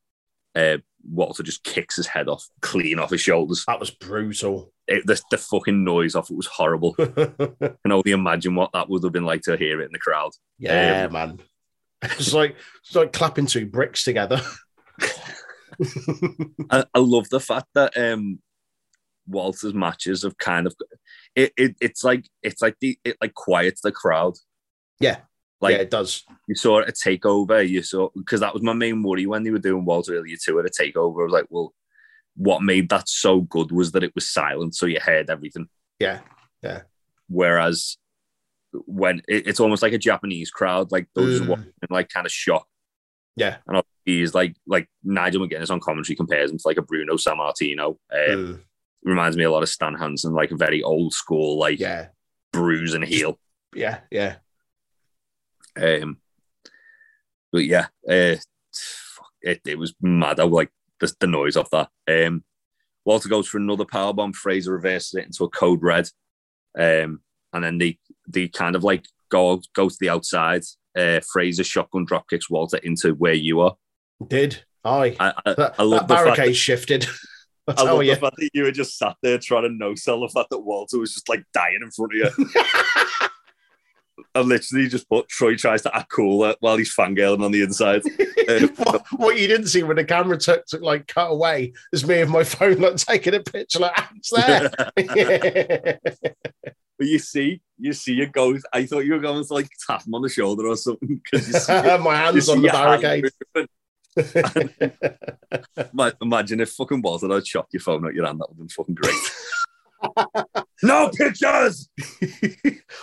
uh, Walter just kicks his head off, clean off his shoulders. that was brutal. It, the, the fucking noise off it was horrible. I [laughs] can only imagine what that would have been like to hear it in the crowd. yeah, Um, man. It's like it's like clapping two bricks together. [laughs] I, I love the fact that um Walter's matches have kind of it, it it's like it's like the it like quiets the crowd. Yeah. Like yeah, it does. you saw at takeover, you saw because that was my main worry when they were doing Walter earlier too at a takeover. I was like, well, what made that so good was that it was silent, so you heard everything. Yeah. Yeah. Whereas when it, it's almost like a Japanese crowd, like those Mm. watching, like kind of shocked. Yeah. And he's like like Nigel McGuinness on commentary compares him to like a Bruno Sammartino. Um, Mm, reminds me a lot of Stan Hansen, like a very old school, like yeah. bruise and heel. Yeah. Yeah. Um, but yeah, uh, fuck, it, it was mad. I like the, the noise of that. Um, Walter goes for another power bomb. Frazer reverses it into a code red, um, and then they they kind of like go go to the outside. Uh, Frazer shotgun drop kicks Walter into where you are. Did I? I, I, that, I love that barricade shifted. [laughs] I I tell love you. the fact that you were just sat there trying to no sell the fact that Walter was just like dying in front of you. [laughs] I literally just put Troy tries to act cool while he's fangirling on the inside. Um, [laughs] what, what you didn't see when the camera took, took like cut away is me and my [laughs] phone like taking a picture like "Ah, it's there. but you see, you see it goes. I thought you were going to like tap him on the shoulder or something because my hands on the your hand barricade. Ma- Imagine if fucking Walter had chopped your phone out your hand. That would have been fucking great. [laughs] No pictures.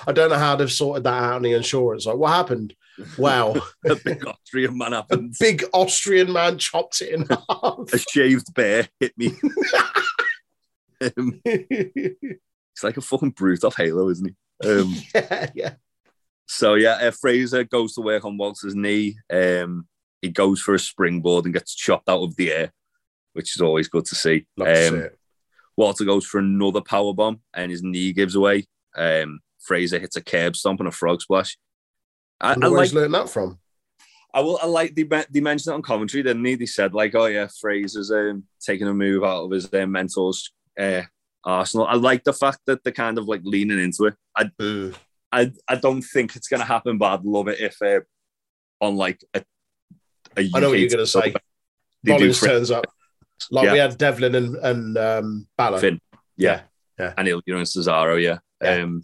I don't know how they've sorted that out on the insurance. Like, what happened? Wow, [laughs] a big Austrian man a big Austrian man chopped it in [laughs] half. A shaved bear hit me. um, he's like a fucking brute off Halo, isn't he? Um, yeah, yeah. so yeah, uh, Frazer goes to work on Walter's knee. Um, he goes for a springboard and gets chopped out of the air, which is always good to see. Love to see Um. Walter goes for another power bomb and his knee gives away. Um, Frazer hits a curb stomp and a frog splash. I, I where like learned that from. I will. I like they, they mentioned it on commentary, didn't they? They said like, "Oh yeah, Frazer's um, taking a move out of his uh, mentor's uh, Arsenal." I like the fact that they're kind of like leaning into it. I. I, I don't think it's going to happen, but I'd love it if uh, on like a, I know what you're going to say. Rollins turns up. Like Yeah. we had Devlin and, and um, Balor. Finn. Yeah. Yeah. And Il- you know, and Cesaro, yeah. Yeah. Um,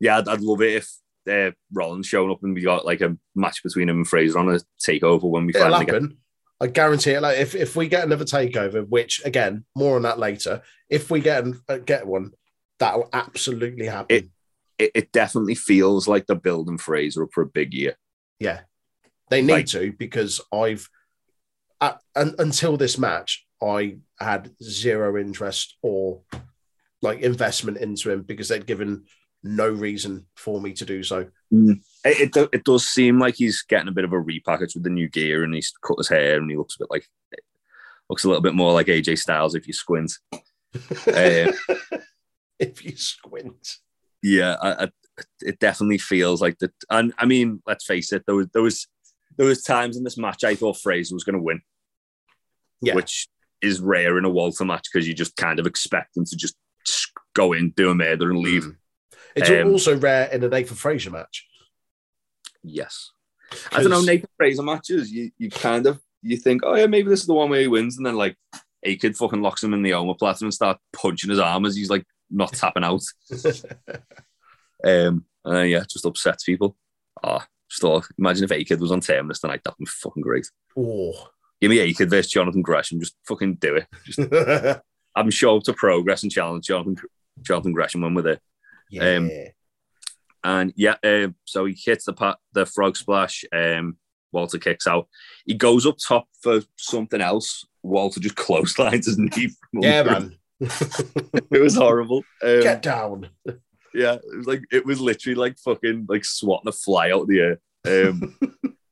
yeah, I'd, I'd love it if uh, Rollins showing up and we got like a match between him and Frazer on a takeover when we It'll finally get. happen. I guarantee it. Like if, if we get another takeover, which again, more on that later. If we get uh, get one, that'll absolutely happen. It- It, it definitely feels like they're building Frazer up for a big year. yeah, they need Like- to because I've un, until this match, I had zero interest or like investment into him because they'd given no reason for me to do so. It, it, it does seem like he's getting a bit of a repackage with the new gear and he's cut his hair and he looks a bit like looks a little bit more like AJ Styles if you squint. [laughs] Uh, if you squint. yeah, I, I, it definitely feels like that. And I mean, let's face it, there was there was there was times in this match I thought Frazer was going to win, Yeah. which is rare in a Walter match because you just kind of expect him to just go in, do a murder, and leave. Mm. It's Um, also rare in a Nathan Frazer match. Yes, I don't know. Nathan Frazer matches, you you kind of you think, oh yeah, maybe this is the one where he wins, and then like a kid fucking locks him in the omoplata and start punching his arm as he's like not tapping out. [laughs] Um, and yeah, just upsets people. Ah, just imagine if A Kid was on Terminus tonight. That'd be fucking great. oh. Give me A Kid versus Jonathan Gresham. Just fucking do it. Just [laughs] I'm sure to progress and challenge Jonathan Jonathan Gresham when we're there. yeah. Um, And yeah, um, so he hits the pa- the frog splash. Um, Walter kicks out. He goes up top for something else. Walter just [laughs] clotheslines his knee. Yeah, man. [laughs] It was horrible. Um, Get down. Yeah, it was like it was literally like fucking like swatting a fly out of the air. Um, [laughs]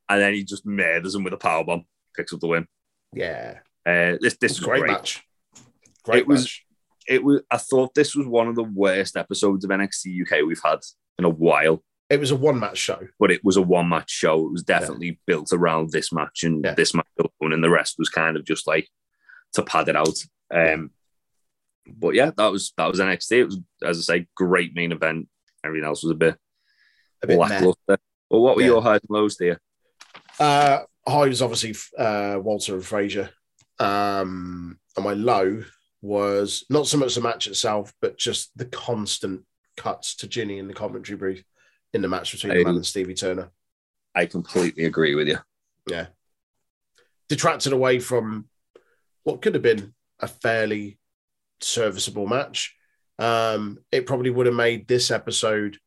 and then he just murders him with a power bomb, picks up the win. Yeah. Uh, this this was great, great. match. Great It was- match. It was. I thought this was one of the worst episodes of NXT UK we've had in a while. It was a one match show. But it was a one match show. It was definitely built around this match and Yeah. this match alone, and the rest was kind of just like to pad it out. Um, but yeah, that was that was NXT. It was, as I say, great main event. Everything else was a bit A bit meh. lackluster. Well, what were Yeah. your highs and lows there? Uh, high was obviously uh, Walter and Frazer. Um, and my low was not so much the match itself, but just the constant cuts to Jinny in the commentary booth in the match between the man and Stevie Turner. I completely agree with you. Yeah. Detracted away from what could have been a fairly serviceable match. Um, it probably would have made this episode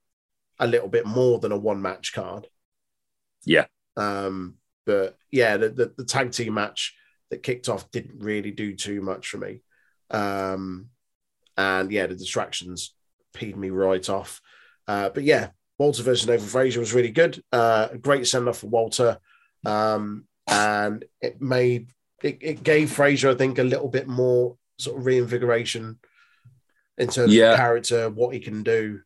a little bit more than a one match card. Yeah. Um, but yeah, the, the, the tag team match that kicked off didn't really do too much for me. Um, and yeah, the distractions peed me right off. Uh, but yeah, Walter versus Nathan Frazer was really good. Uh, a great send off for Walter. Um, and it made it, it gave Frazer, I think, a little bit more sort of reinvigoration in terms Yeah. of character, what he can do.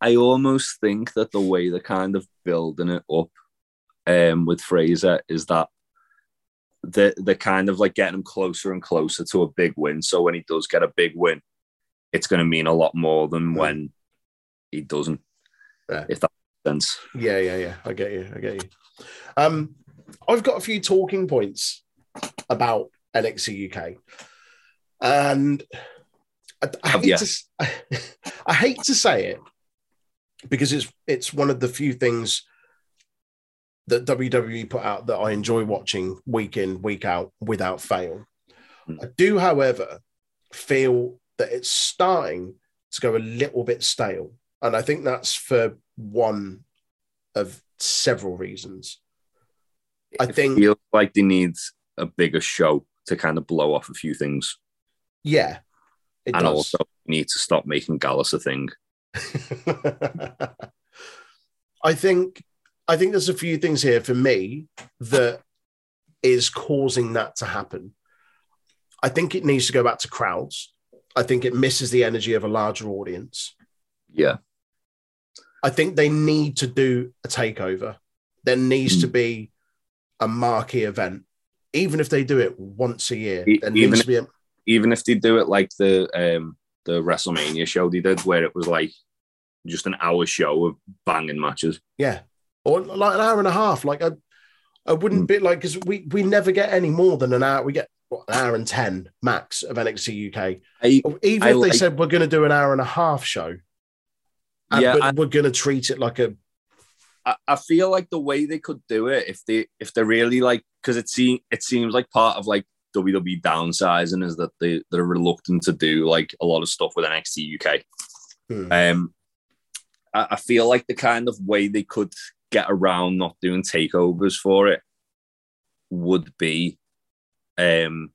I almost think that the way they're kind of building it up um, with Frazer is that they're, they're kind of like getting him closer and closer to a big win. So when he does get a big win, it's going to mean a lot more than Mm. when he doesn't, Yeah. if that makes sense. Yeah, yeah, yeah. I get you. I get you. Um, I've got a few talking points about NXT UK, and I, I hate Yeah. to s- [laughs] I hate to say it because it's it's one of the few things that WWE put out that I enjoy watching week in week out without fail. Hmm. I do, however, feel that it's starting to go a little bit stale. And I think that's for one of several reasons. I It think, feels like they need a bigger show to kind of blow off a few things, yeah, and does. also need to stop making Gallus a thing. [laughs] I think I think there's a few things here for me that is causing that to happen. I think it needs to go back to crowds. I think it misses the energy of a larger audience. Yeah, I think they need to do a takeover. There needs Mm. to be a marquee event, even if they do it once a year. E- There needs to be a, even if they do it like the um the WrestleMania show they did, where it was like just an hour show of banging matches. yeah, or like an hour and a half. Like I, I wouldn't Mm. be like because we we never get any more than an hour. We get what, an hour and ten max of NXT UK. I, Even I if they like- said we're going to do an hour and a half show, and, Yeah, but I- we're going to treat it like a. I feel like the way they could do it if they if they're really like because it seems it seems like part of like WWE downsizing is that they they're reluctant to do like a lot of stuff with NXT UK. hmm, Um, I, I feel like the kind of way they could get around not doing takeovers for it would be, um,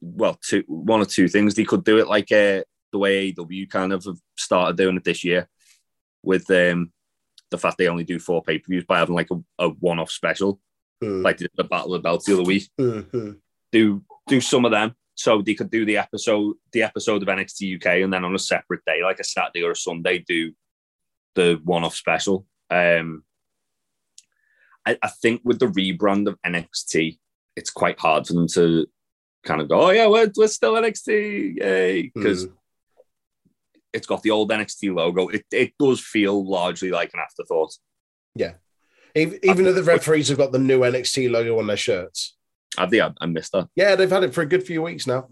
well, two one or two things. They could do it like uh, the way AEW kind of have started doing it this year, with um, the fact they only do four pay per views by having like a, a one off special, hmm, like the Battle of the Belts the other week hmm. do do some of them. So they could do the episode, the episode of NXT UK, and then on a separate day, like a Saturday or a Sunday, do the one-off special. Um, I, I think with the rebrand of NXT, it's quite hard for them to kind of go, "Oh yeah, we're, we're still NXT, yay!" Because Hmm. it's got the old NXT logo. It it does feel largely like an afterthought. Even, even though the referees have got the new NXT logo on their shirts. I think I, I missed that. Yeah, they've had it for a good few weeks now.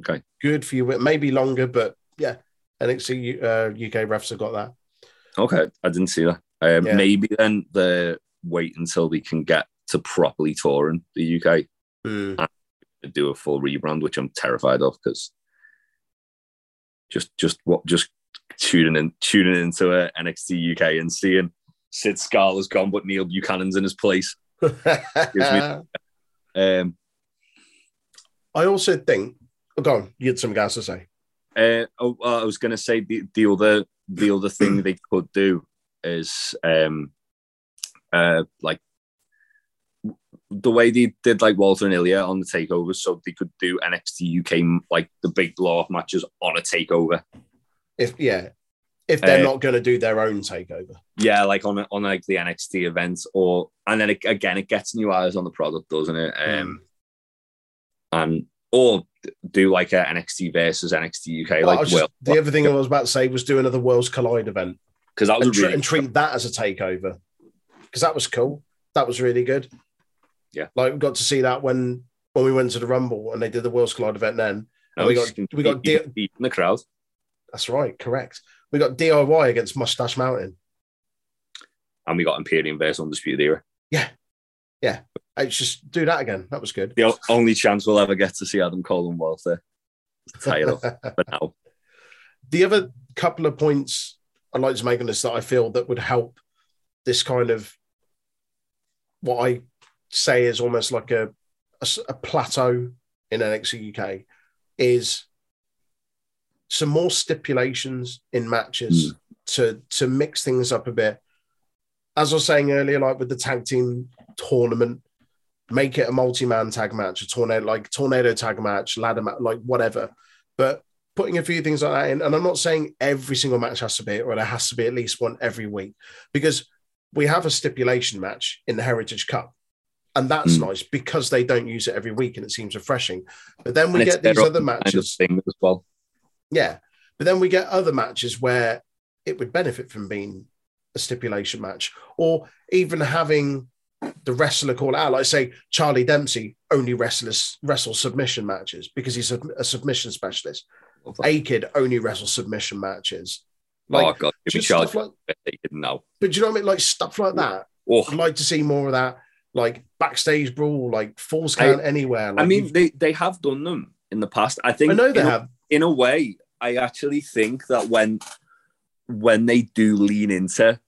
Okay. Good few, maybe longer, but yeah, NXT uh, UK refs have got that. Okay, I didn't see that. Um, Yeah. Maybe then the wait until they can get to properly touring the UK Hmm. and do a full rebrand, which I'm terrified of because just just what just tuning in tuning into uh, NXT UK and seeing Sid Scala's gone, but Neil Buchanan's in his place. [laughs] Um, I also think. Oh, go on, you had some gas to say. Uh, oh, I was going to say the, the other the other thing they could do is um, uh, like the way they did like Walter and Ilja on the takeover, so they could do NXT UK like the big blow off matches on a takeover. If yeah, if they're Uh, not going to do their own takeover. Yeah, like on on like the NXT event, or and then it, again it gets new eyes on the product, doesn't it? Um, and or do like a NXT versus NXT UK, Well, like just- the other thing I was about to say was do another Worlds Collide event because that was and, really and treat that as a takeover because that was cool. That was really good. Yeah. like we got to see that when when we went to the Rumble and they did the Worlds Collide event. Then No, we got- we got beat- you D- can beat in the crowd, that's right, correct. We got DIY against Mustache Mountain. and we got Imperium versus Undisputed Era. Yeah. Yeah. It's just do that again. That was good. The only chance we'll ever get to see Adam Cole and Walter. Title, but [laughs] now the other couple of points I'd like to make on this that I feel that would help this kind of what I say is almost like a a plateau in NXT UK is some more stipulations in matches to to mix things up a bit. As I was saying earlier, like with the tag team tournament, make it a multi-man tag match, a tornado like tornado tag match, ladder match, like whatever. But putting a few things like that in, and I'm not saying every single match has to be, or there has to be at least one every week, because we have a stipulation match in the Heritage Cup. And that's Mm. nice because they don't use it every week and it seems refreshing. But then we and get these other own kind of matches. thing as well. Yeah. But then we get other matches where it would benefit from being a stipulation match or even having the wrestler call out, like say Charlie Dempsey only wrestles wrestle submission matches because he's a, a submission specialist. A Kid only wrestles submission matches. Oh, like, oh god, give me just Charlie like, know. but do you know what I mean? Like stuff like that. Oh, I'd like to see more of that. Like backstage brawl, like falls count anywhere. Like I mean, they they have done them in the past. I think I know they have. In a way, I actually think that when when they do lean into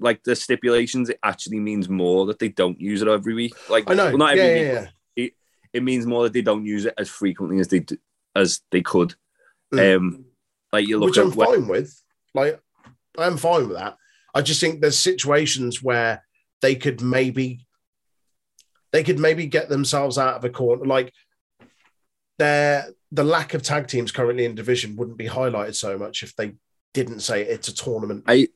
like the stipulations, it actually means more that they don't use it every week. Like I know. well, not yeah, every yeah, week. yeah. It, it means more that they don't use it as frequently as they do, as they could. Mm. Um, like you look which I'm when- fine with. Like, I'm fine with that. I just think there's situations where they could maybe they could maybe get themselves out of a corner. Like, their the lack of tag teams currently in division wouldn't be highlighted so much if they didn't say it's a tournament. I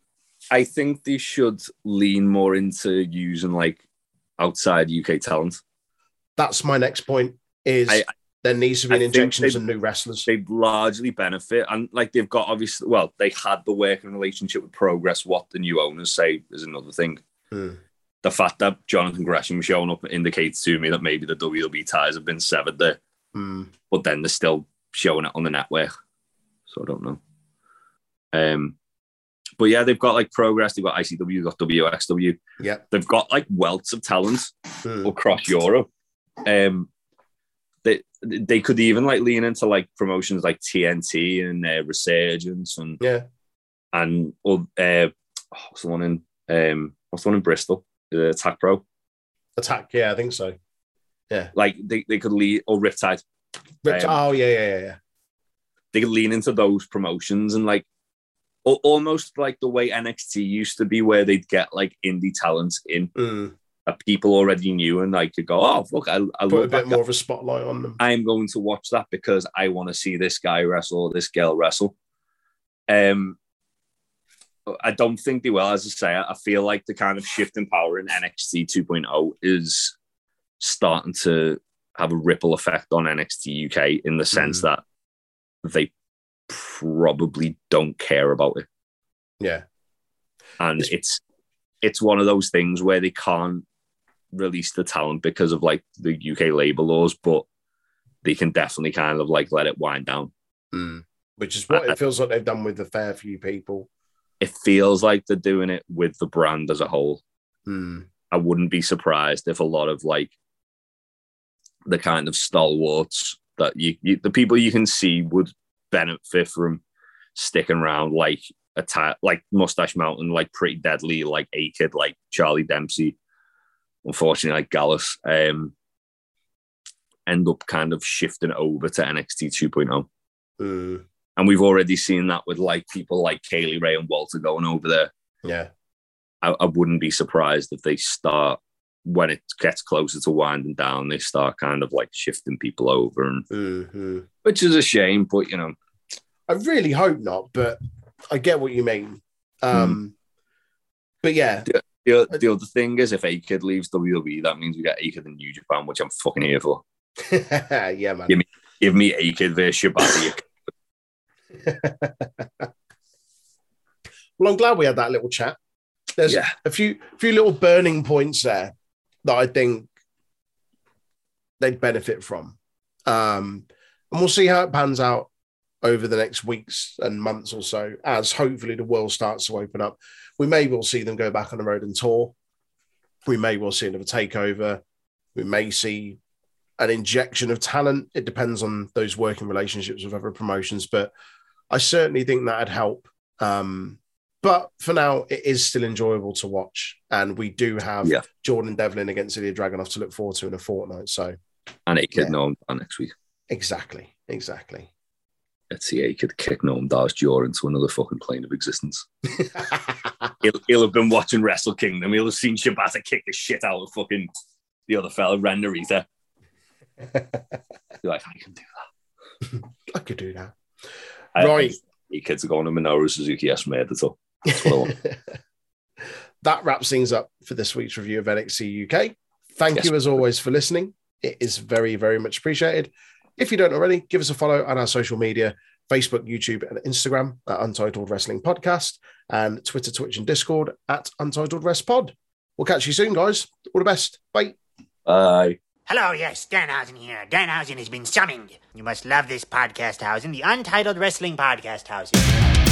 I think they should lean more into using like outside UK talent. That's my next point. Is I- there needs to be an they- and new wrestlers. They largely benefit, and like they've got obviously, well, they had the working relationship with Progress. What the new owners say is another thing. Hmm. The fact that Jonathan Gresham showing up indicates to me that maybe the WWE ties have been severed there, Hmm. but then they're still showing it on the network. So I don't know. Um, but yeah, they've got like Progress, they've got ICW, they've got WXW, Yeah. they've got like welts of talent Hmm. across Europe. Um, they they could even like lean into like promotions like TNT and uh, Resurgence and Yeah. and or uh, what's the one in um what's the one in Bristol? Attack Pro. Attack. Yeah, I think so. Like they, they could lean or Riptide. Ripped- Um, oh yeah, yeah, yeah, yeah. They could lean into those promotions and like al- almost like the way NXT used to be, where they'd get like indie talents in Hmm. that people already knew and like could go, oh look, I, I Put a bit guy. more of a spotlight on them. I'm going to watch that because I want to see this guy wrestle or this girl wrestle. Um, I don't think they will. As I say, I feel like the kind of shift in power in NXT 2.0 is starting to have a ripple effect on NXT UK in the sense Mm. that they probably don't care about it, Yeah. and It's- it's it's one of those things where they can't release the talent because of like the UK labor laws, but they can definitely kind of like let it wind down. Mm. Which is what I- it feels like they've done with a fair few people. It feels like they're doing it with the brand as a whole. Mm. I wouldn't be surprised if a lot of like the kind of stalwarts that you, you the people you can see would benefit from sticking around, like a like Mustache Mountain, like Pretty Deadly, like A-Kid, like Charlie Dempsey. Unfortunately, like Gallus, um, end up kind of shifting over to NXT 2.0. Mm. And we've already seen that with like people like Kay Lee Ray and Walter going over there. Yeah. I, I wouldn't be surprised if they start when it gets closer to winding down, they start kind of like shifting people over, and hmm which is a shame. But you know, I really hope not, but I get what you mean. Um, But yeah, the, the other thing is if A-Kid leaves WWE, that means we get A-Kid in New Japan, which I'm fucking here for. [laughs] yeah, man. Give me A-Kid versus Shibata. [laughs] Well, I'm glad we had that little chat. There's Yeah. a few few little burning points there that I think they'd benefit from. Um, and we'll see how it pans out over the next weeks and months or so as hopefully the world starts to open up. We may well see them go back on the road and tour. We may well see another takeover. We may see an injection of talent. It depends on those working relationships with other promotions, but I certainly think that'd help. Um, but for now, it is still enjoyable to watch, and we do have Yeah. Jordan Devlin against Ilja Dragunov to look forward to in a fortnight. So and A-Kid Yeah. Dar next week. exactly, exactly. Let's see A could kick Noam Dar's jaw into another fucking plane of existence. [laughs] He'll, he'll have been watching Wrestle Kingdom. He'll have seen Shibata kick the shit out of fucking the other fella, Ren Narita. Be [laughs] like, I can do that. I could do that. I- Right. A-Kid's are going to Minoru Suzuki. Yes, made it up. That's what I want. that wraps things up for this week's review of NXT UK. Thank Yes. you as always for listening. It is very, very much appreciated. If you don't already, give us a follow on our social media Facebook, YouTube, and Instagram at Untitled Wrestling Podcast, and Twitter, Twitch, and Discord at Untitled Wrest Pod. We'll catch you soon, guys. All the best. Bye. Bye. Hello, yes, Danhausen here. Danhausen has been summoned. You must love this podcast housing, the Untitled Wrestling Podcast housing.